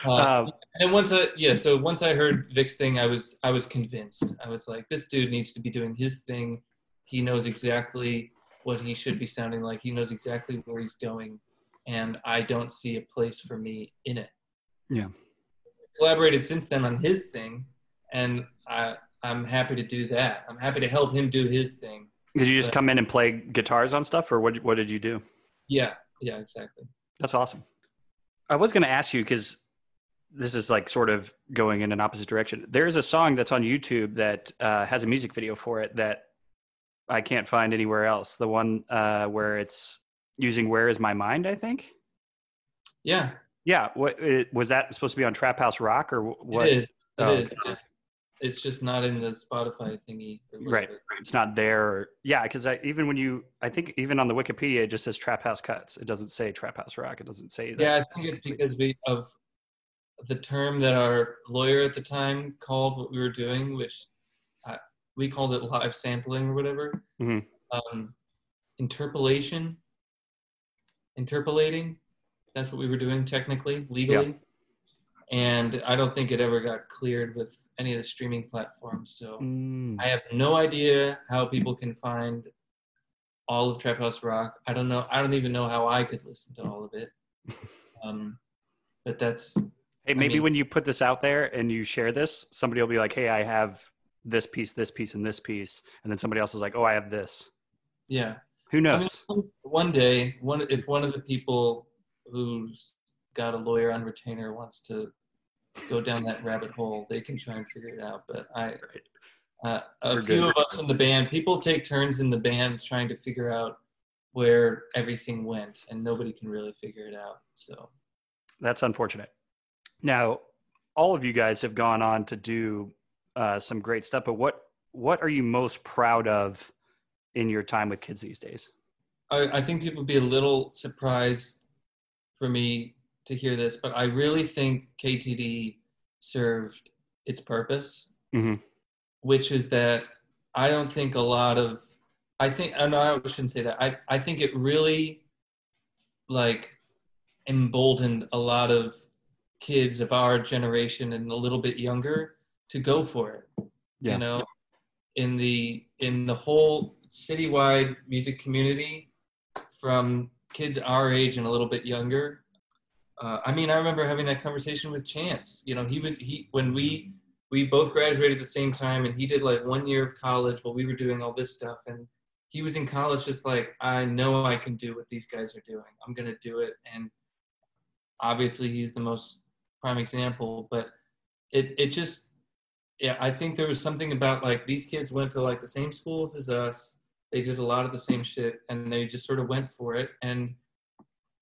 Uh, um, and once I yeah, so once I heard Vic's thing, I was I was convinced. I was like, this dude needs to be doing his thing. He knows exactly what he should be sounding like. He knows exactly where he's going, and I don't see a place for me in it. Yeah. Collaborated since then on his thing, and I I'm happy to do that. I'm happy to help him do his thing. Did you just but, come in and play guitars on stuff, or what? What did you do? Yeah, yeah, exactly. That's awesome. I was going to ask you because this is like sort of going in an opposite direction. There's a song that's on YouTube that uh, has a music video for it that I can't find anywhere else. The one uh, where it's using "Where Is My Mind," I think. Yeah. Yeah. What it, was that supposed to be on Trap House Rock or what? It is. It oh, is. Okay it's just not in the Spotify thingy. Right. It's not there. yeah, because even when you, I think even on the Wikipedia, it just says Trap House Cuts. It doesn't say Trap House Rock. It doesn't say that. Yeah, I think it's because we, of the term that our lawyer at the time called what we were doing, which uh, we called it live sampling or whatever. Mm-hmm. Um, interpolation, interpolating. That's what we were doing technically, legally. Yeah and I don't think it ever got cleared with any of the streaming platforms. So mm. I have no idea how people can find all of Trap House Rock. I don't know. I don't even know how I could listen to all of it. *laughs* Um, but that's. Hey, maybe I mean, when you put this out there and you share this, somebody will be like, "Hey, I have this piece, this piece, and this piece," and then somebody else is like, "Oh, I have this." Yeah. Who knows? I mean, one day, one if one of the people who's got a lawyer on retainer wants to go down that rabbit hole, they can try and figure it out. But I, uh, a We're few good. of us in the band, people take turns in the band trying to figure out where everything went, and nobody can really figure it out. So that's unfortunate. Now, all of you guys have gone on to do uh, some great stuff, but what what are you most proud of in your time with kids these days? I, I think people would be a little surprised for me to hear this, but I really think KTD served its purpose, hmm which is that I don't think a lot of I think oh, no, I shouldn't say that. I I think it really like emboldened a lot of kids of our generation and a little bit younger to go for it. Yeah. You know, in the in the whole citywide music community, from kids our age and a little bit younger. Uh, I mean, I remember having that conversation with Chance. You know, he was he when we we both graduated at the same time, and he did like one year of college while we were doing all this stuff, and he was in college just like I know I can do what these guys are doing. I'm gonna do it, and obviously he's the most prime example. But it it just yeah, I think there was something about like these kids went to like the same schools as us. They did a lot of the same shit, and they just sort of went for it. And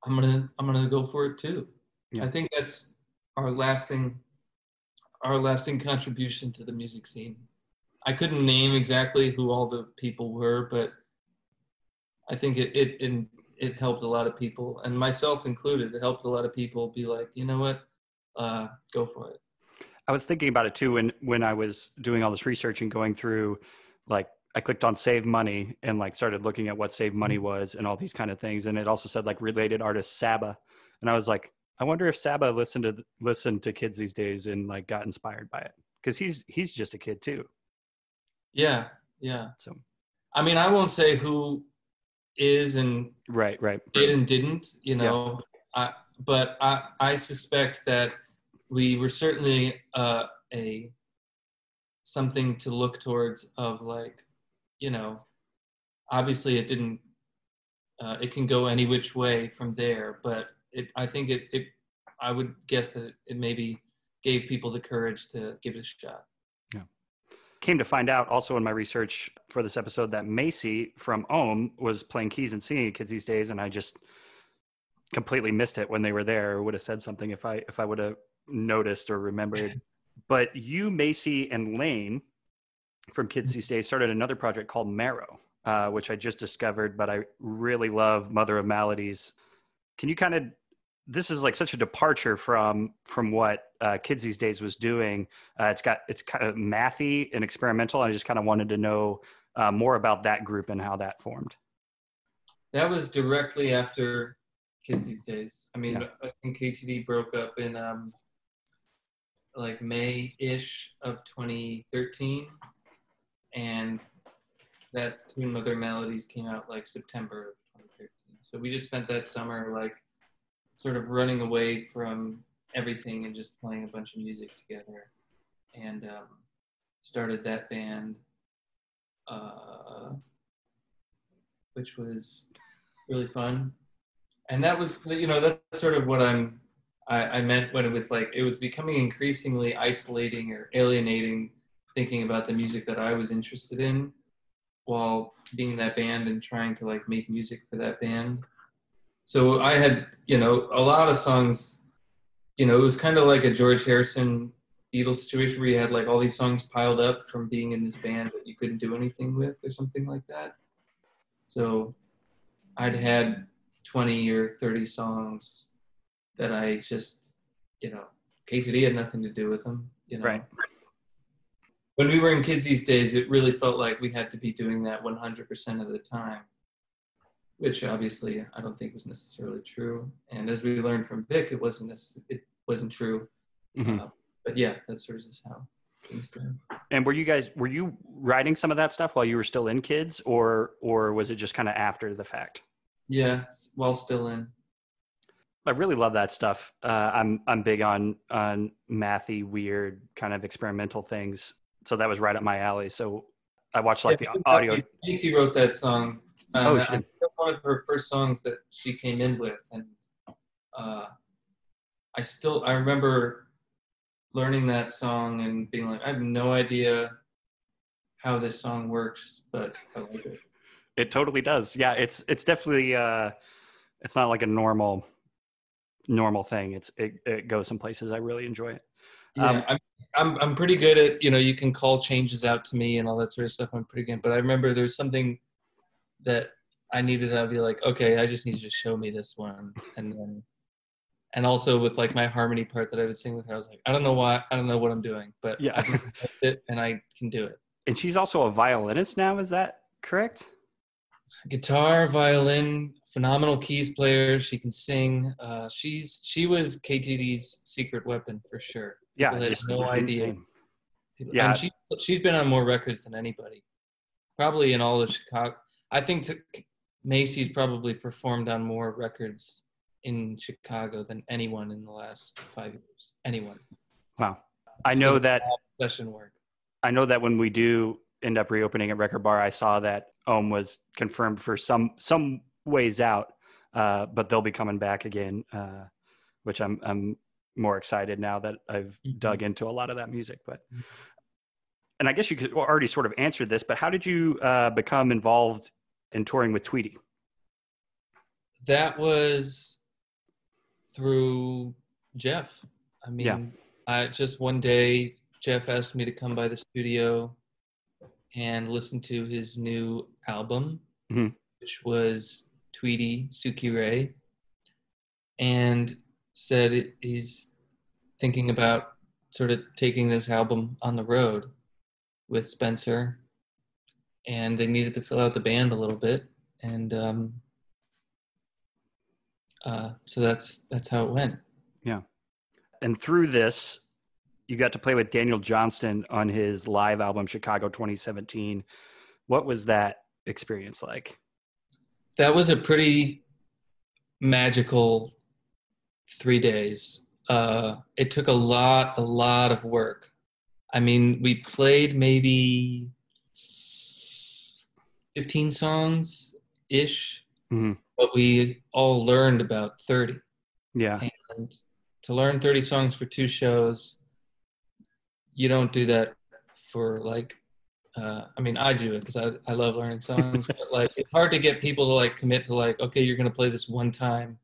I'm gonna I'm gonna go for it too. Yeah. I think that's our lasting our lasting contribution to the music scene. I couldn't name exactly who all the people were, but I think it it it, it helped a lot of people, and myself included. It helped a lot of people be like, you know what, uh, go for it. I was thinking about it too when when I was doing all this research and going through like I clicked on save money and like started looking at what save money was and all these kind of things and it also said like related artist Saba and I was like I wonder if Saba listened to listened to kids these days and like got inspired by it cuz he's he's just a kid too. Yeah, yeah. So I mean, I won't say who is and right, right. did and didn't, you know. I, but I, I suspect that we were certainly uh, a something to look towards of like, you know, obviously it didn't. Uh, it can go any which way from there, but it. I think it. it I would guess that it maybe gave people the courage to give it a shot. Yeah. Came to find out also in my research for this episode that Macie from Ohmme was playing keys and singing Kids These Days, and I just completely missed it when they were there. Or would have said something if I if I would have noticed or remembered. *laughs* But you, Macie, and Lane from Kids These Days started another project called Marrow, uh, which I just discovered. But I really love Mother of Maladies. Can you kind of this is like such a departure from from what uh, kids these days was doing. Uh, it's got it's kind of mathy and experimental. I just kind of wanted to know uh, more about that group and how that formed. That was directly after Kids These Days. I mean, Yeah. I think KTD broke up in um, like May ish of 2013, and that Tune Mother Melodies came out like September of 2013. So we just spent that summer like sort of running away from everything and just playing a bunch of music together, and um, started that band. Uh, which was really fun. And that was, you know, that's sort of what I'm, I, I meant when it was like, it was becoming increasingly isolating or alienating thinking about the music that I was interested in while being in that band and trying to like make music for that band. So I had, you know, a lot of songs, you know, it was kind of like a George Harrison Beatles situation where you had like all these songs piled up from being in this band that you couldn't do anything with or something like that. So I'd had 20 or 30 songs that I just, you know, KTD had nothing to do with them, you know. Right. When we were in kids these days, it really felt like we had to be doing that 100% of the time, which obviously I don't think was necessarily true. And as we learned from Vic, it wasn't it wasn't true. Mhm. Uh, but yeah, that's sort of just how things go. And were you guys were you writing some of that stuff while you were still in kids, or or was it just kind of after the fact? Yeah, while still in. I really love that stuff. Uh, I'm I'm big on on mathy, weird, kind of experimental things. So that was right up my alley. So I watched like Yeah, the audio. Casey wrote that song. Oh, Um, think that's one of her first songs that she came in with, and uh, I still I remember learning that song and being like, I have no idea how this song works, but I like it. It totally does. Yeah, it's it's definitely uh, it's not like a normal normal thing. It's it, it goes some places. I really enjoy it. Yeah, Um, I'm, I'm I'm pretty good at you know you can call changes out to me and all that sort of stuff. I'm pretty good, but I remember there's something that I needed. I'd be like, okay, I just need you to show me this one, and then and also with like my harmony part that I would sing with her. I was like, I don't know why, I don't know what I'm doing, but Yeah. I *laughs* it and I can do it. And she's also a violinist now. Is that correct? Guitar, violin, phenomenal keys player. She can sing. Uh, she's she was KTD's secret weapon for sure. Yeah, People just no idea. People- Yeah. and she she's been on more records than anybody, probably in all of Chicago. I think to, Macie's probably performed on more records in Chicago than anyone in the last five years. Anyone. Wow. I know that Session work. I know that when we do end up reopening at Record Bar, I saw that Ohmme was confirmed for some some ways out, uh, but they'll be coming back again, uh, which I'm I'm more excited now that I've Mhm. dug into a lot of that music. But Mhm. and I guess you could already sort of answered this, but how did you uh, become involved in touring with Tweedy? That was through Jeff. I mean, Yeah. I just one day Jeff asked me to come by the studio and listen to his new album, Mhm. which was Tweedy Sukierae, and said he's thinking about sort of taking this album on the road with Spencer, and they needed to fill out the band a little bit, and um, uh, so that's that's how it went. Yeah, and through this, you got to play with Daniel Johnston on his live album Chicago 2017. What was that experience like? That was a pretty magical three days. Uh, it took a lot, a lot of work. I mean, we played maybe 15 songs ish, Mhm. but we all learned about 30. Yeah. And to learn 30 songs for two shows, you don't do that for like, uh, I mean, I do it because I, I love learning songs, *laughs* but like, it's hard to get people to like commit to like, okay, you're going to play this one time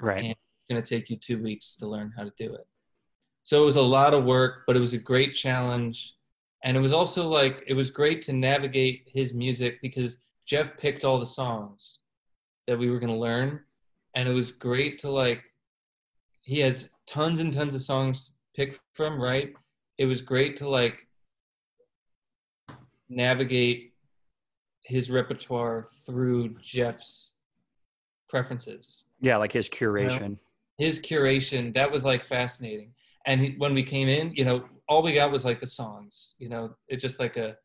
Right. Going to take you two weeks to learn how to do it. So it was a lot of work, but it was a great challenge. And it was also like, it was great to navigate his music because Jeff picked all the songs that we were going to learn. And it was great to like, he has tons and tons of songs to pick from, right? It was great to like navigate his repertoire through Jeff's preferences Yeah, like his curation. His curation that was like fascinating. And he, when we came in you know all we got was like the songs you know it just like a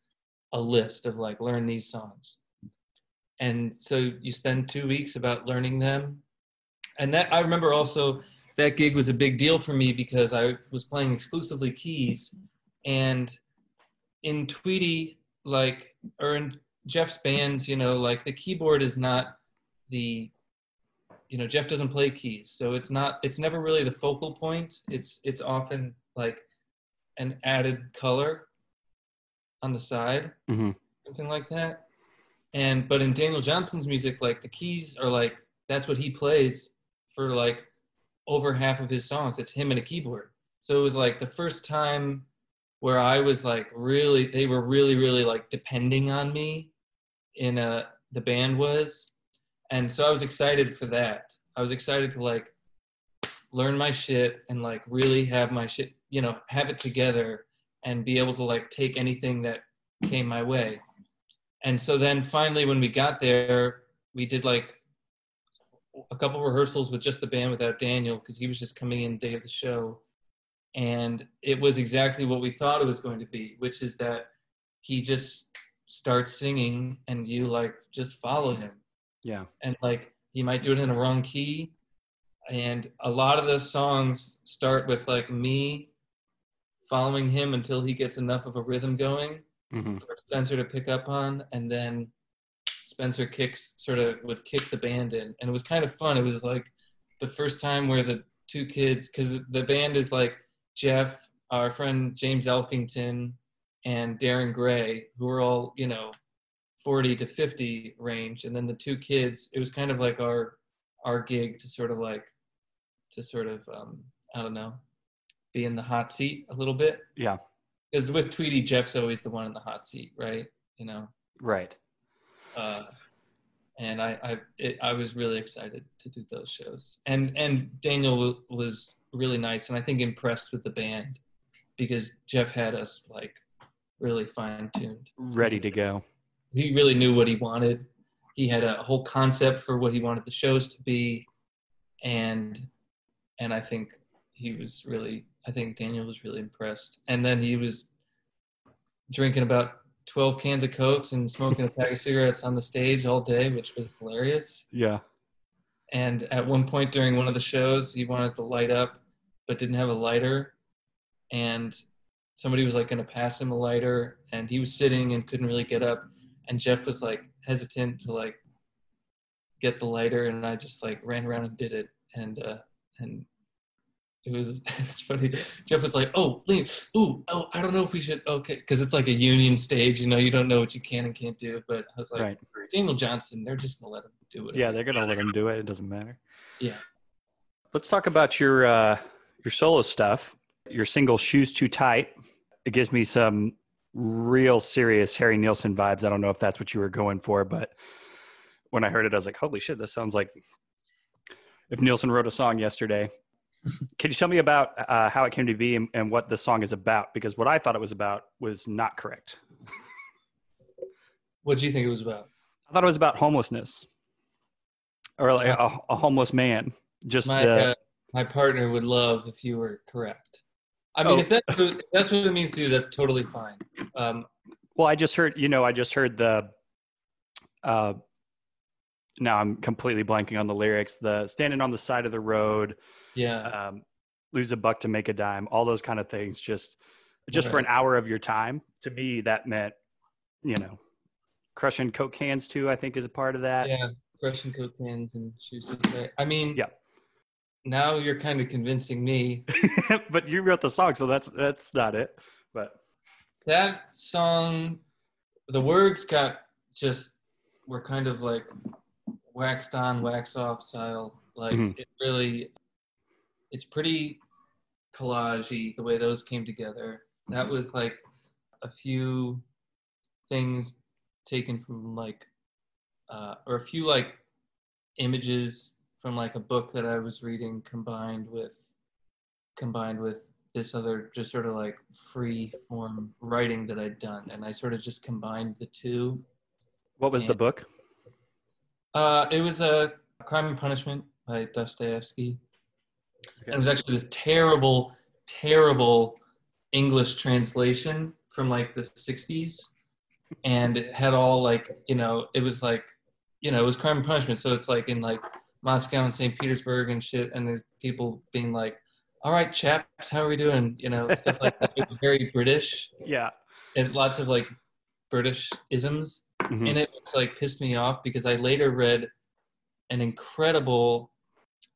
a list of like learn these songs. And so you spend two weeks about learning them. And that i remember also that gig was a big deal for me because i was playing exclusively keys. And in tweedy like or in jeff's bands you know like the keyboard is not the you know jeff doesn't play keys so it's not it's never really the focal point. It's it's often like an added color on the side hmm something like that. And but in daniel johnston's music like the keys are like that's what he plays for like over half of his songs. It's him and a keyboard. So it was like the first time where i was like really they were really really like depending on me in a the band was and so i was excited for that. I was excited to like learn my shit and like really have my shit you know have it together and be able to like take anything that came my way. And so then finally when we got there we did like a couple rehearsals with just the band without daniel because he was just coming in day of the show. And it was exactly what we thought it was going to be which is that he just starts singing and you like just follow him Yeah. and like he might do it in the wrong key and a lot of the songs start with like me following him until he gets enough of a rhythm going hmm for Spencer to pick up on, and then Spencer kicks sort of would kick the band in, and it was kind of fun. It was like the first time where the two kids, because the band is like Jeff, our friend James Elkington, and Darin Gray, who are all you know, forty to fifty range, and then the two kids. It was kind of like our our gig to sort of like to sort of um, I don't know, be in the hot seat a little bit Yeah. because with Tweedy, Jeff's always the one in the hot seat, right? You know, Right. uh, and I I, it, I was really excited to do those shows. And and Daniel was really nice, and I think impressed with the band because Jeff had us like really fine tuned, ready to go. He really knew what he wanted. He had a whole concept for what he wanted the shows to be, and and I think he was really I think Daniel was really impressed. And then he was drinking about 12 cans of cokes and smoking a pack of cigarettes on the stage all day, which was hilarious. Yeah. And at one point during one of the shows, he wanted to light up, but didn't have a lighter. And somebody was like going to pass him a lighter, and he was sitting and couldn't really get up. And Jeff was like hesitant to like get the lighter, and I just like ran around and did it. And uh, and it was *laughs* it's funny. Jeff was like, "Oh, Liam, ooh, oh, I don't know if we should." Okay, because it's like a union stage, you know, you don't know what you can and can't do. But I was like, Right. Samuel Johnson, they're just gonna let him do it. Yeah, they're gonna let him do it. It doesn't matter. Yeah. Let's talk about your uh, your solo stuff. Your single "Shoes Too Tight." It gives me some real serious Harry Nilsson vibes. I don't know if that's what you were going for, but when I heard it, I was like, "Holy shit! This sounds like if Nielsen wrote a song yesterday." *laughs* Can you tell me about uh, how it came to be and, and what the song is about? Because what I thought it was about was not correct. What do you think it was about? I thought it was about homelessness or like a, a homeless man. Just My the, uh, my partner would love if you were correct. I mean, Oh. if, that's what, if that's what it means to you, that's totally fine. Um, Well, I just heard, you know, I just heard the. Uh, now I'm completely blanking on the lyrics. The standing on the side of the road, yeah, um, lose a buck to make a dime, all those kind of things. Just, just for an hour of your time. To me, that meant, you know, crushing coke cans too. I think is a part of that. yeah, crushing coke cans and shoes. I mean, Yeah. Now you're kind of convincing me *laughs* but you wrote the song, so that's that's not it. But that song the words got just were kind of like waxed on wax off style like Mhm. it really it's pretty collagey the way those came together that was like a few things taken from like uh, or a few like images from like a book that i was reading combined with combined with this other just sort of like free form writing that I'd done, and I sort of just combined the two. what was the book? Uh, it was a Crime and Punishment by Dostoevsky. And it was actually this terrible, terrible English translation from like the '60s, and it had all like you know it was like you know it was Crime and Punishment, so it's like in like Moscow and St. Petersburg and shit, and there's people being like, "All right, chaps, how are we doing?" You know, stuff like that. Very British. Yeah. and lots of like British isms Mhm. in it, which like pissed me off because I later read an incredible.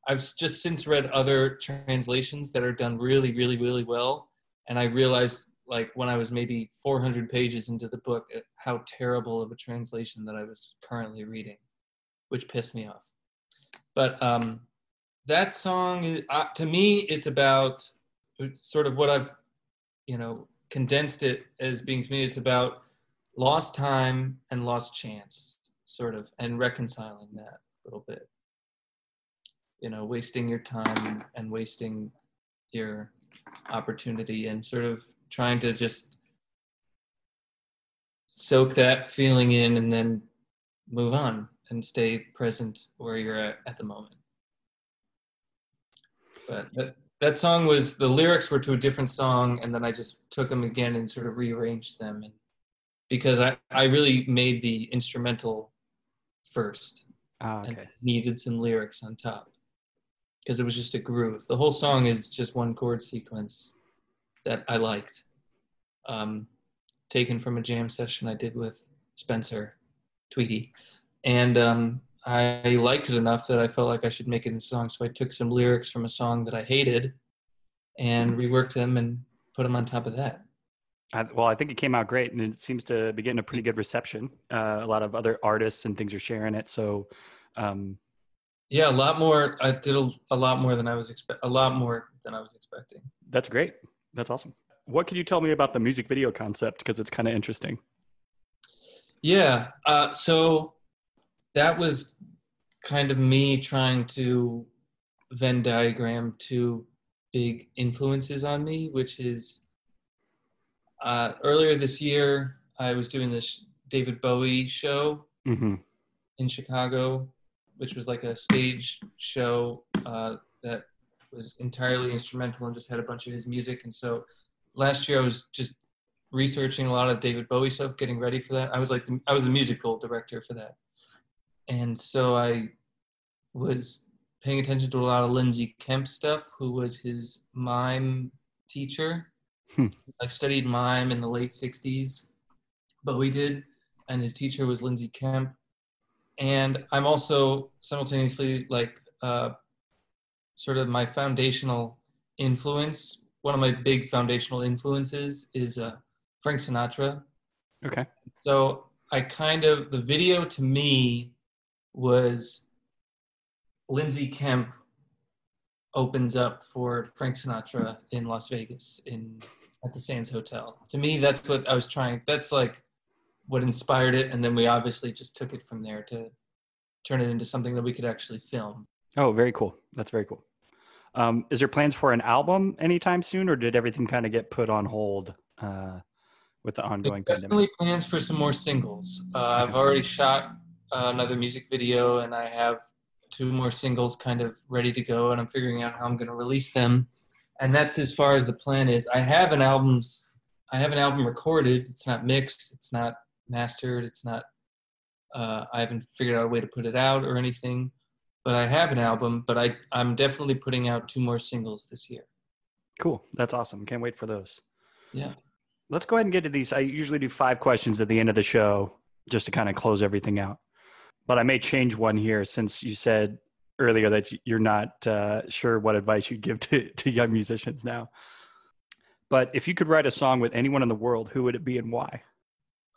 I've just since read other translations that are done really, really, really well, and I realized like when I was maybe 400 pages into the book uh, how terrible of a translation that I was currently reading, which pissed me off. But um, that song, is, uh, to me, it's about sort of what I've you know condensed it as being to me it's about lost time and lost chance sort of and reconciling that a little bit. You know wasting your time and wasting your opportunity and sort of trying to just soak that feeling in and then move on and stay present where you're at at the moment. But that, that song was the lyrics were to a different song and then i just took them again and sort of rearranged them and because i i really made the instrumental first. Ah, and needed some lyrics on top. Because it was just a groove. The whole song is just one chord sequence that i liked um, taken from a jam session i did with spencer tweedy and um, I liked it enough that I felt like I should make it in a song. So I took some lyrics from a song that I hated and reworked them and put them on top of that. I, well, I think it came out great, and it seems to be getting a pretty good reception. Uh, a lot of other artists and things are sharing it. So, um, Yeah, a lot more. I did a, a lot more than I was expect. A lot more than I was expecting. that's great. That's awesome. What could you tell me about the music video concept? Because it's kind of interesting. Yeah. Uh, so that was kind of me trying to Venn diagram two big influences on me, which is uh, earlier this year, I was doing this David Bowie show hmm in Chicago, which was like a stage show uh, that was entirely instrumental and just had a bunch of his music. And so last year I was just researching a lot of David Bowie stuff, getting ready for that. I was like, the, I was the musical director for that. And so I was paying attention to a lot of Lindsay Kemp stuff, who was his mime teacher. Hmm. I studied mime in the late 60s, but we did, and his teacher was Lindsay Kemp. And I'm also simultaneously like uh, sort of my foundational influence. One of my big foundational influences is uh, Frank Sinatra. Okay. So I kind of the video to me was Lindsay Kemp opens up for Frank Sinatra in Las Vegas in at the Sands Hotel. To me, that's what I was trying. That's like what inspired it, and then we obviously just took it from there to turn it into something that we could actually film. Oh, very cool. That's very cool. Um, is there plans for an album anytime soon, or did everything kind of get put on hold uh, with the ongoing There's pandemic? definitely plans for some more singles. Uh, I've already shot another music video, and I have two more singles kind of ready to go, and I'm figuring out how I'm going to release them. And that's as far as the plan is. I have an album's, I have an album recorded. It's not mixed. It's not mastered. It's not. Uh, I haven't figured out a way to put it out or anything, but I have an album. But I, I'm definitely putting out two more singles this year. Cool. That's awesome. Can't wait for those. Yeah. Let's go ahead and get to these. I usually do five questions at the end of the show just to kind of close everything out. But I may change one here since you said earlier that you're not uh, sure what advice you'd give *laughs* to, to young musicians now. But if you could write a song with anyone in the world, who would it be and why?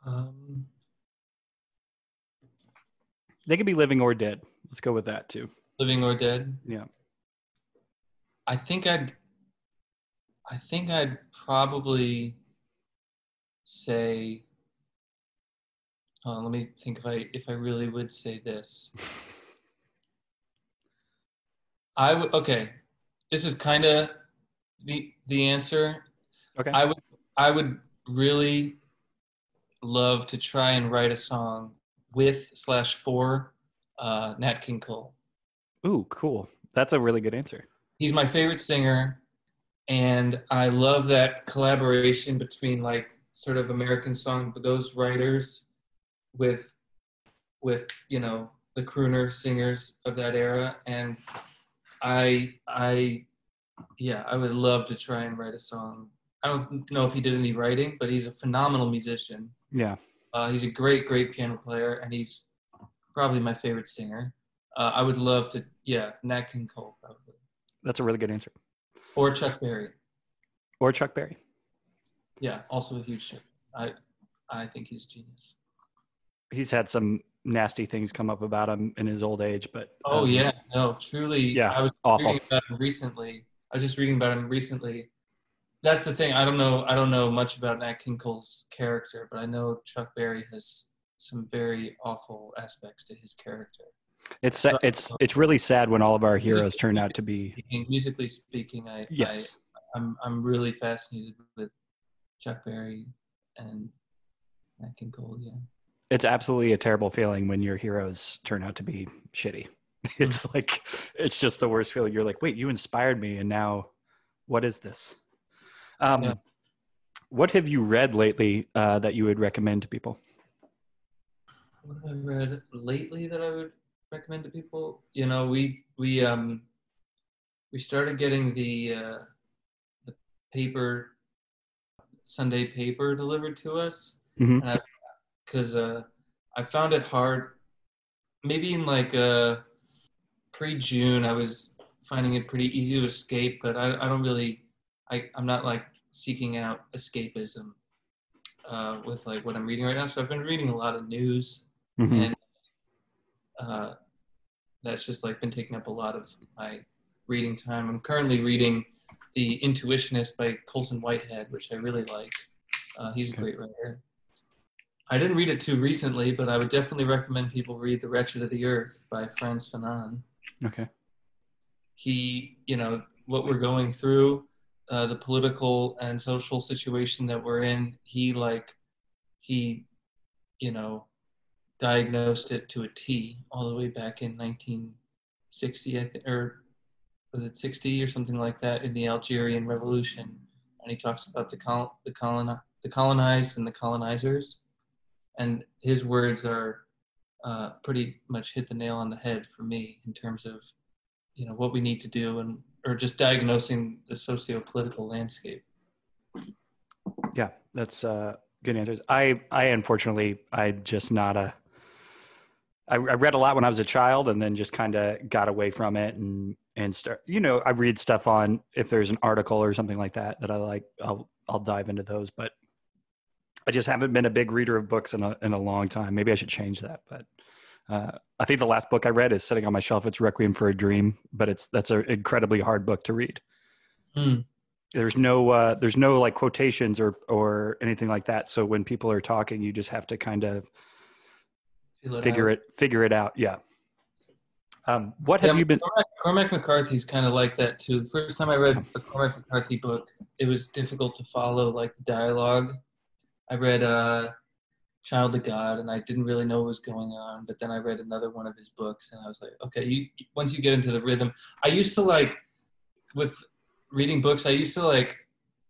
Um, They could be living or dead. Let's go with that too. living or dead. Yeah. I think I'd I think I'd probably say on, let me think if I if I really would say this. I would okay. This is kind of the the answer. Okay. I would I would really love to try and write a song with slash for uh, Nat King Cole. Ooh, cool. That's a really good answer. he's my favorite singer and i love that collaboration between like sort of american song those writers with with you know the crooner singers of that era and i i yeah i would love to try and write a song i don't know if he did any writing but he's a phenomenal musician Yeah. uh, he's a great great piano player and he's probably my favorite singer uh, i would love to yeah nat king cole probably That's a really good answer. or Chuck Berry. Or Chuck Berry. Yeah, also a huge. I I think he's genius. He's had some nasty things come up about him in his old age, but Oh um, yeah, no, truly. Yeah, I was awful. reading about him recently. I was just reading about him recently. That's the thing. I don't know. I don't know much about Nat King Cole's character, but I know Chuck Berry has some very awful aspects to his character. It's sa- it's it's really sad when all of our heroes turn out to be Speaking, musically speaking, I, yes. I I'm I'm really fascinated with Chuck Berry and Nat King Cole. Yeah. It's absolutely a terrible feeling when your heroes turn out to be shitty. *laughs* It's like it's just the worst feeling. You're like, wait, you inspired me, and now what is this? Um, Yeah. What have you read lately uh, that you would recommend to people? what have I read lately that I would recommend to people? You know, we we um we started getting the uh, the paper Sunday paper delivered to us, Mhm. and I because uh, I found it hard. Maybe in like uh, pre June, I was finding it pretty easy to escape, but I I don't really I I'm not like seeking out escapism uh, with like what I'm reading right now. So I've been reading a lot of news Mhm. and uh, that's just like been taking up a lot of my reading time. I'm currently reading The Intuitionist by Colson Whitehead, which I really like. Uh, he's a great writer. I didn't read it too recently, but I would definitely recommend people read The Wretched of the Earth by Frantz Fanon. Okay. He, you know, what we're going through, uh, the political and social situation that we're in, he like, he, you know, diagnosed it to a T all the way back in 1960, I think, or was it 60 or something like that in the Algerian Revolution. And he talks about the, col- the, colon- the colonized and the colonizers and his words are uh, pretty much hit the nail on the head for me in terms of you know what we need to do and or just diagnosing the socio-political landscape. Yeah that's uh, good answers. I i unfortunately i just not a I, I read a lot when i was a child and then just kind of got away from it and and start you know i read stuff on if there's an article or something like that that i like i'll i'll dive into those but I just haven't been a big reader of books in a in a long time. Maybe I should change that. But uh, I think the last book I read is sitting on my shelf. It's Requiem for a Dream, but it's that's an incredibly hard book to read. Mm. There's no uh, there's no like quotations or or anything like that. So when people are talking, you just have to kind of it figure out. it figure it out. Yeah. Um, what have yeah, you been? Cormac, Cormac McCarthy's kind of like that too. The first time I read a Cormac McCarthy book, it was difficult to follow like the dialogue I read uh, Child of God, and I didn't really know what was going on. But then I read another one of his books, and I was like, okay, you once you get into the rhythm. I used to like with reading books. I used to like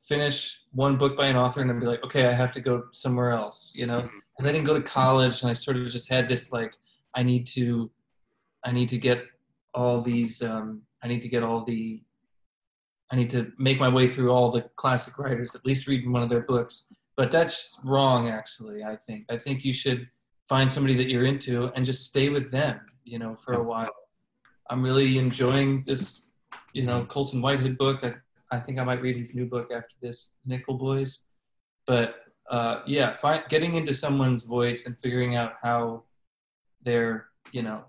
finish one book by an author and I'd be like, okay, I have to go somewhere else, you know. Mm-hmm. And I didn't go to college, and I sort of just had this like, I need to, I need to get all these, um, I need to get all the, I need to make my way through all the classic writers, at least read one of their books but that's wrong actually i think. I think you should find somebody that you're into and just stay with them you know for a while. I'm really enjoying this you know colson whitehead book. I, I think i might read his new book after this nickel boys. But uh, yeah find, getting into someone's voice and figuring out how their you know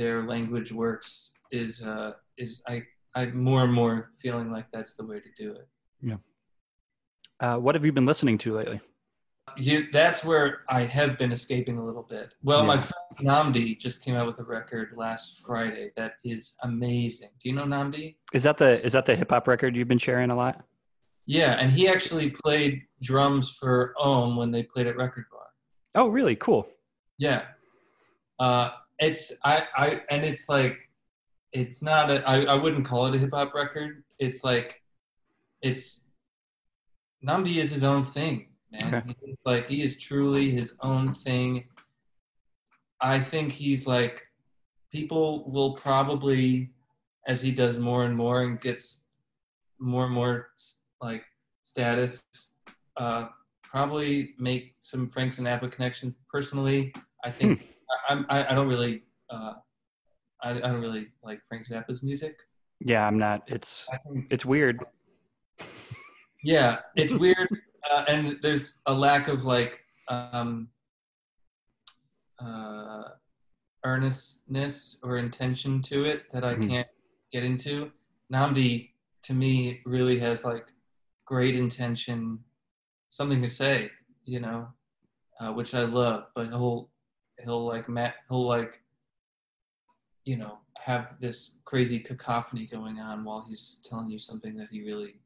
their language works is uh, is i i'm more and more feeling like that's the way to do it. Yeah uh, what have you been listening to lately? You, that's where I have been escaping a little bit. Well, yeah. my friend Nnamdi just came out with a record last Friday that is amazing. Do you know Nnamdi? Is that the is that the hip hop record you've been sharing a lot? Yeah, and he actually played drums for Ohmme when they played at Record Bar. Oh, really? Cool. Yeah. Uh, it's I I and it's like it's not a I, I wouldn't call it a hip hop record. It's like it's Nnamdi is his own thing, man. Okay. He's like he is truly his own thing. I think he's like people will probably as he does more and more and gets more and more like status uh, probably make some Frank Zappa connections personally. I think hmm. I, I, I don't really uh, I, I don't really like Frank Zappa's music. Yeah, I'm not. It's it's weird. Yeah, it's *laughs* weird, uh, and there's a lack of like um, uh, earnestness or intention to it that I mm-hmm. can't get into. Nnamdi, to me, really has like great intention, something to say, you know, uh, which I love. But he'll he'll like he'll like you know have this crazy cacophony going on while he's telling you something that he really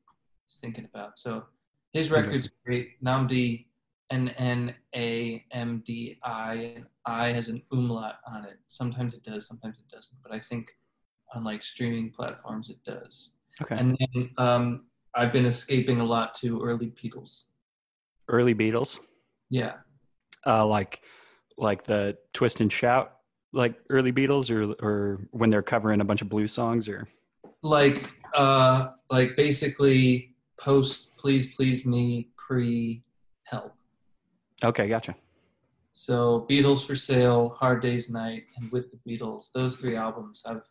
thinking about. So his record's mm-hmm. great. Nnamdi, N N A M D I, and I has an umlaut on it. Sometimes it does, sometimes it doesn't. But I think on like streaming platforms, it does. Okay. And then um, I've been escaping a lot to early Beatles. Early Beatles. Yeah. Uh, like, like the twist and shout, like early Beatles, or or when they're covering a bunch of blues songs, or like, uh, like basically post please please me pre help okay gotcha. So beatles for sale hard days night and with the beatles those three albums i've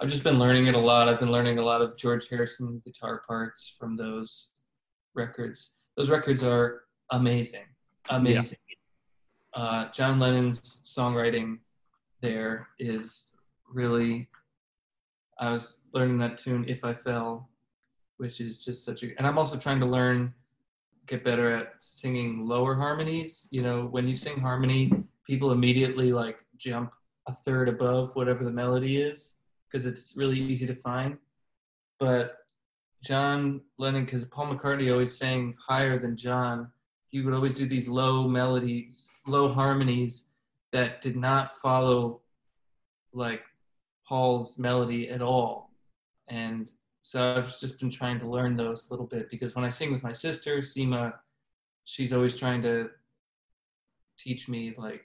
i've just been learning it a lot. I've been learning a lot of george harrison guitar parts from those records. Those records are amazing amazing. Yeah. uh, john lennon's songwriting there is really i was learning that tune if i fell which is just such a and i'm also trying to learn get better at singing lower harmonies. You know, when you sing harmony, people immediately like jump a third above whatever the melody is because it's really easy to find. But John Lennon, because Paul McCartney always sang higher than John, he would always do these low melodies, low harmonies that did not follow like Paul's melody at all. And so I've just been trying to learn those a little bit because when I sing with my sister, Sima, she's always trying to teach me like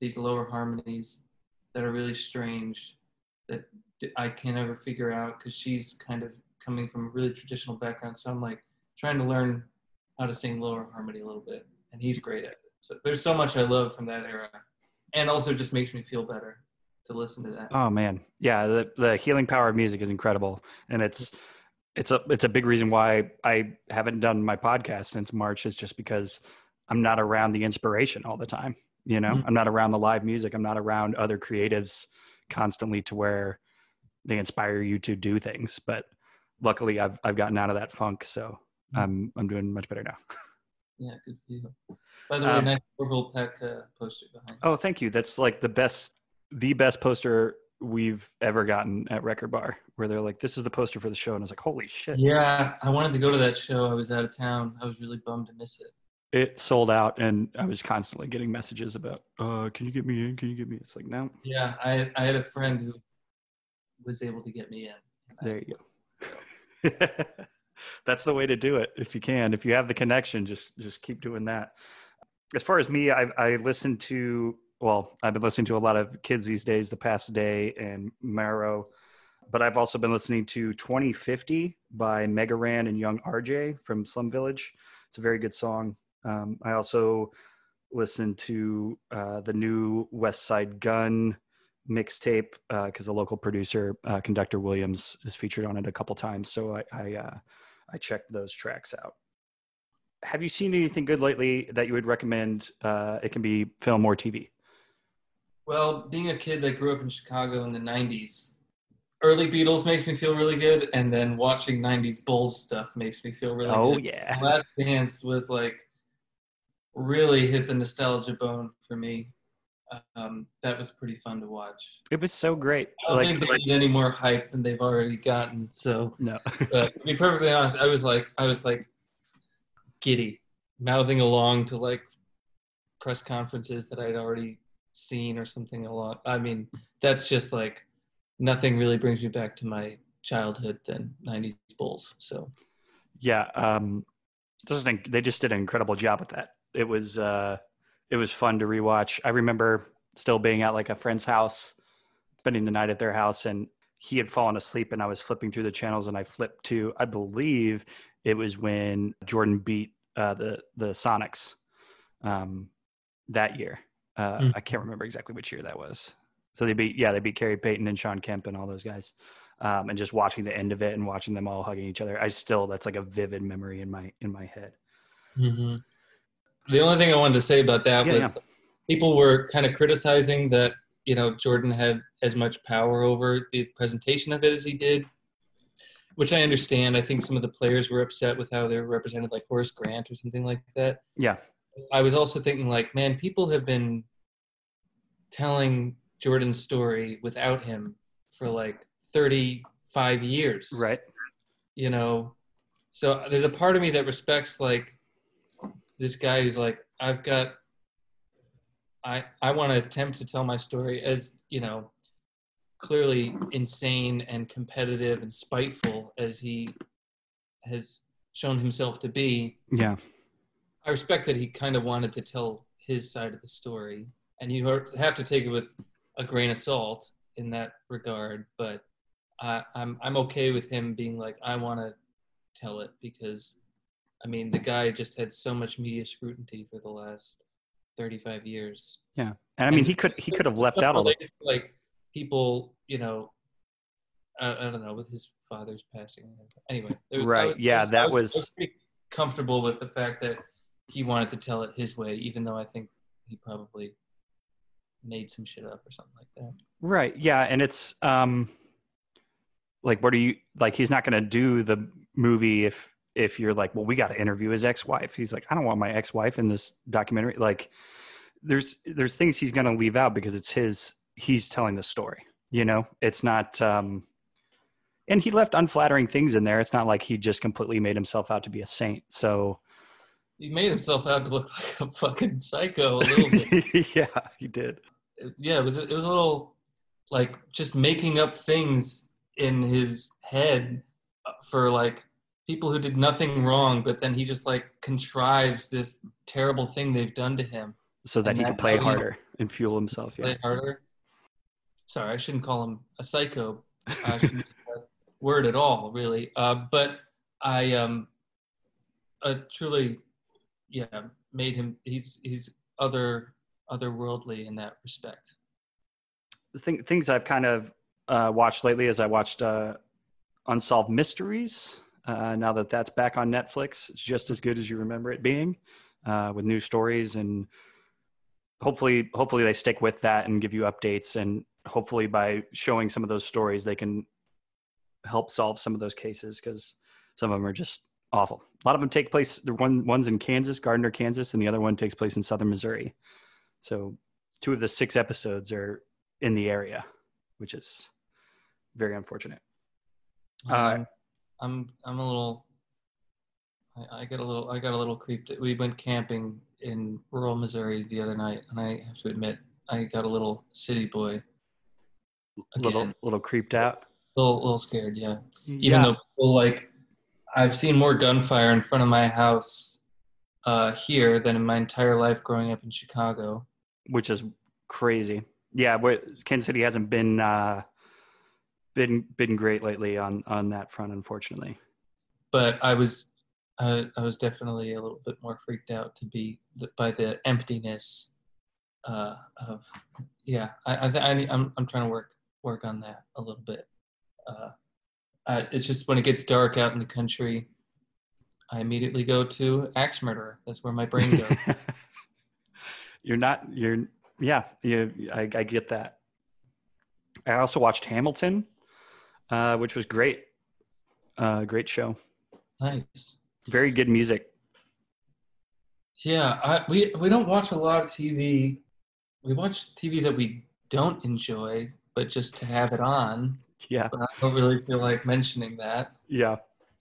these lower harmonies that are really strange that I can't ever figure out because she's kind of coming from a really traditional background. So I'm like trying to learn how to sing lower harmony a little bit, and he's great at it. So there's so much I love from that era, and also just makes me feel better to listen to that. Oh man, yeah, the the healing power of music is incredible, and it's it's a it's a big reason why I haven't done my podcast since March is just because I'm not around the inspiration all the time. You know, mm-hmm. I'm not around the live music. I'm not around other creatives constantly to where they inspire you to do things. But luckily, I've I've gotten out of that funk, so mm-hmm. I'm I'm doing much better now. *laughs* Yeah, good you. By the way, um, nice Orville Peck uh, poster behind. Oh, thank you. That's like the best the best poster we've ever gotten at Record Bar, where they're like, "This is the poster for the show," and I was like, "Holy shit!" Yeah, I wanted to go to that show. I was out of town. I was really bummed to miss it. It sold out, and I was constantly getting messages about, uh, "Can you get me in? Can you get me?" It's like, no. Yeah, I I had a friend who was able to get me in. There you go. *laughs* That's the way to do it if you can. If you have the connection, just just keep doing that. As far as me, I I listened to well, I've been listening to a lot of kids these days, The Past Day and Marrow, but I've also been listening to 2050 by Mega Ran and Young RJ from Slum Village. It's a very good song. Um, I also listened to uh, the new Westside Gunn mixtape because uh, the local producer, uh, Conductor Williams, is featured on it a couple times. So I I, uh, I checked those tracks out have you seen anything good lately that you would recommend? Uh, it can be film or TV. Well, being a kid that grew up in Chicago in the 90s, early Beatles makes me feel really good, and then watching 90s Bulls stuff makes me feel really oh, good. Oh, yeah. Last Dance was like really hit the nostalgia bone for me. Um, that was pretty fun to watch. It was so great. I don't like, think they like, need any more hype than they've already gotten. So no. *laughs* but to be perfectly honest, I was like I was like giddy, mouthing along to like press conferences that I'd already scene or something along. I mean, that's just like nothing really brings me back to my childhood than 90s Bulls. So, yeah, um, they just did an incredible job with that. It was uh, it was fun to rewatch. I remember still being at like a friend's house, spending the night at their house, and he had fallen asleep, and I was flipping through the channels, and I flipped to I believe it was when Jordan beat uh, the the Sonics um, that year uh, mm. I can't remember exactly which year that was. So they beat, yeah, they beat Gary Payton and Shawn Kemp and all those guys. Um, and just watching the end of it and watching them all hugging each other, I still that's like a vivid memory in my in my head. Mm-hmm. The only thing I wanted to say about that yeah, was yeah. people were kind of criticizing that you know Jordan had as much power over the presentation of it as he did, which I understand. I think some of the players were upset with how they were represented, like Horace Grant or something like that. Yeah. I was also thinking like, man, people have been telling Jordan's story without him for like 35 years. Right. You know, so there's a part of me that respects like this guy who's like, I've got, I, I want to attempt to tell my story as, you know, clearly insane and competitive and spiteful as he has shown himself to be. Yeah. I respect that he kind of wanted to tell his side of the story, and you have to take it with a grain of salt in that regard. But I, I'm I'm okay with him being like, I want to tell it because, I mean, the guy just had so much media scrutiny for the last 35 years. Yeah, and I mean, and he could he could have left out a little. Like people, you know, I, I, don't know with his father's passing. Anyway, was, right? Was, yeah, was, that was, was comfortable with the fact that he wanted to tell it his way, even though I think he probably made some shit up or something like that. Right. Yeah, and it's um like what are you like he's not going to do the movie if if you're like, well, we got to interview his ex-wife. He's like, I don't want my ex-wife in this documentary. Like, there's there's things he's going to leave out because it's his. He's telling the story. You know, it's not. um And he left unflattering things in there. It's not like he just completely made himself out to be a saint. So he made himself out to look *laughs* like a fucking psycho a little bit. *laughs* yeah, he did. yeah, it was it was a little like just making up things in his head for like people who did nothing wrong, but then he just like contrives this terrible thing they've done to him. So that he that can play he- harder and fuel himself. Yeah. Play harder. Sorry, I shouldn't call him a psycho. I shouldn't use that word at all, really. Uh, but I um, uh, truly, yeah, made him. He's he's other otherworldly in that respect. the thing, things I've kind of uh, watched lately is I watched uh, Unsolved Mysteries. Uh, now that that's back on Netflix, it's just as good as you remember it being, uh, with new stories and hopefully, hopefully they stick with that and give you updates. And hopefully, by showing some of those stories, they can help solve some of those cases because some of them are just awful. A lot of them take place. The one one's in Kansas, Gardner, Kansas, and the other one takes place in southern Missouri. So, two of the six episodes are in the area, which is very unfortunate. Uh, I'm, I'm a little. I, I get a little. I got a little creeped. We went camping in rural Missouri the other night, and I have to admit, I got a little city boy. little Again. little creeped out. little little scared, yeah. Even yeah, though people like, I've seen more gunfire in front of my house uh, here than in my entire life growing up in Chicago. which is crazy. Yeah, Kansas City hasn't been uh, been been great lately on on that front, unfortunately. But I was, I, I was definitely a little bit more freaked out to be by the emptiness uh, of, yeah. I, I, I need, I'm I'm trying to work work on that a little bit. Uh, I, it's just when it gets dark out in the country, I immediately go to axe murderer. That's where my brain goes. *laughs* you're not. You're yeah. You, I, I get that. I also watched Hamilton, uh, which was great. Uh, great show. nice. Very good music. Yeah, I, we we don't watch a lot of TV. We watch TV that we don't enjoy, but just to have it on. *laughs* Yeah, But I don't really feel like mentioning that. yeah.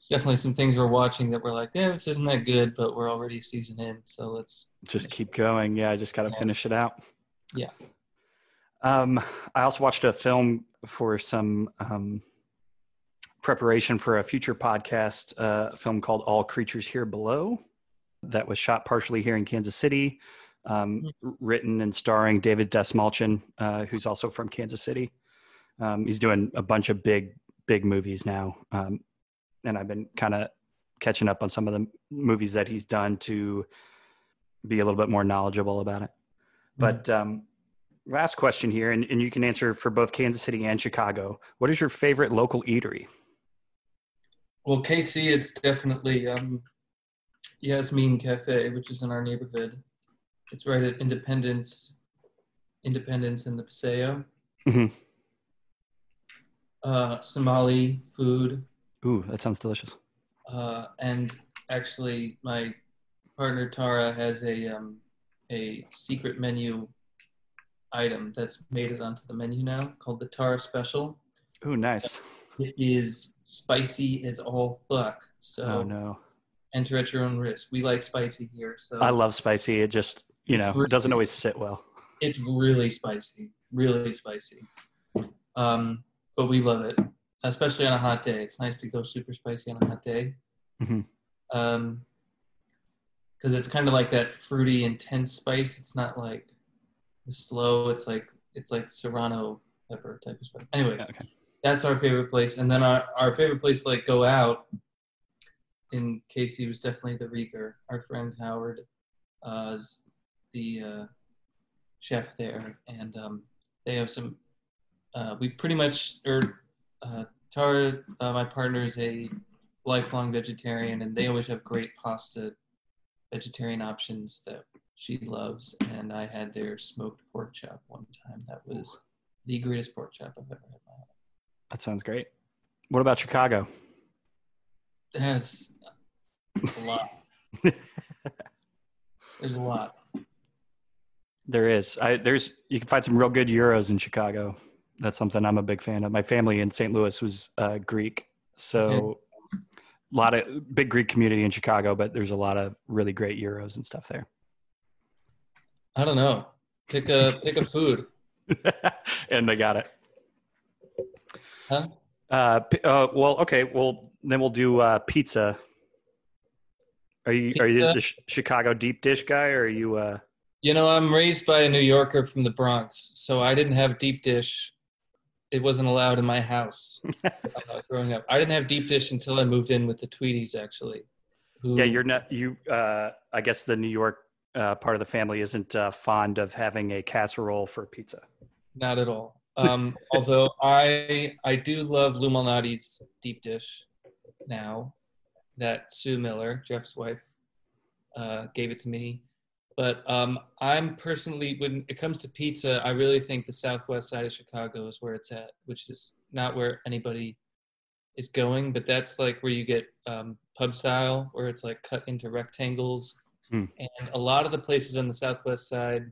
Definitely some things we're watching that we're like, yeah, this isn't that good, but we're already season in, so let's. just keep going. Yeah, I just got to Yeah. finish it out. Yeah. Um, I also watched a film for some um, preparation for a future podcast, uh, a film called All Creatures Here Below, that was shot partially here in Kansas City, um, written and starring David Dastmalchian, uh, who's also from Kansas City. Um, he's doing a bunch of big, big movies now. Um, and I've been kind of catching up on some of the movies that he's done to be a little bit more knowledgeable about it. But um, last question here, and, and you can answer for both Kansas City and Chicago. What is your favorite local eatery? Well, KC, it's definitely um, Yasmin Cafe, which is in our neighborhood. It's right at Independence, Independence in the Paseo. Mhm. Uh, Somali food, Ooh, that sounds delicious. uh, and actually, my partner Tara has a um, a secret menu item that's made it onto the menu now called the Tara Special. Ooh, nice. It is spicy as all fuck. So Oh no, enter at your own risk. We like spicy here, so I love spicy. It just you know it doesn't always sit well. it's really spicy, really spicy. Um, but we love it, especially on a hot day. It's nice to go super spicy on a hot day. Mhm. Um, because it's kind of like that fruity, intense spice. It's not like the slow. It's like it's like serrano pepper type of spice. Anyway, Okay. that's our favorite place. And then our, our favorite place to like go out in KC was definitely the Rieger. Our friend Howard uh, is the uh, chef there, and um, they have some. Uh, we pretty much, or uh, Tara, uh, my partner, is a lifelong vegetarian, and they always have great pasta vegetarian options that she loves. And I had their smoked pork chop one time. That was the greatest pork chop I've ever had in my life. That sounds great. What about Chicago? That's a lot. *laughs* There's a lot. There is. I there's you can find some real good euros in Chicago. That's something I'm a big fan of. My family in St. Louis was uh, Greek, so a lot of big Greek community in Chicago. But there's a lot of really great euros and stuff there. I don't know. Pick a pick a food. *laughs* and they got it. Huh? Uh, uh, well, okay. Well, then we'll do uh, pizza. Are you are you Pizza? the sh- Chicago deep dish guy, or are you? Uh, You know, I'm raised by a New Yorker from the Bronx, so I didn't have deep dish. It wasn't allowed in my house *laughs* uh, growing up. I didn't have deep dish until I moved in with the Tweedies, actually. Who, yeah, you're not. You. Uh, I guess the New York uh, part of the family isn't uh, fond of having a casserole for pizza. not at all. Um, *laughs* although I I do love Lou Malnati's deep dish now that Sue Miller, Jeff's wife, uh, gave it to me. But um, I'm personally, when it comes to pizza, I really think the southwest side of Chicago is where it's at, which is not where anybody is going, but that's like where you get um, pub style, where it's like cut into rectangles. Hmm. And a lot of the places on the southwest side,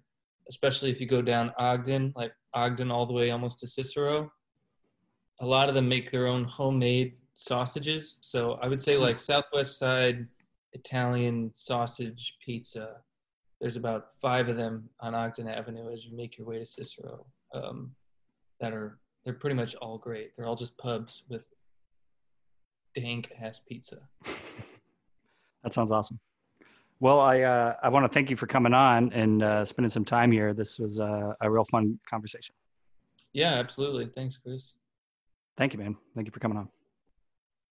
especially if you go down Ogden, like Ogden all the way almost to Cicero, a lot of them make their own homemade sausages. So I would say like Southwest Side Italian sausage pizza. There's about five of them on Ogden Avenue as you make your way to Cicero. Um, that are they're pretty much all great. They're all just pubs with dank ass pizza. *laughs* That sounds awesome. Well, I uh, I want to thank you for coming on and uh, spending some time here. This was uh, a real fun conversation. Yeah, absolutely. Thanks, Chris. Thank you, man. Thank you for coming on.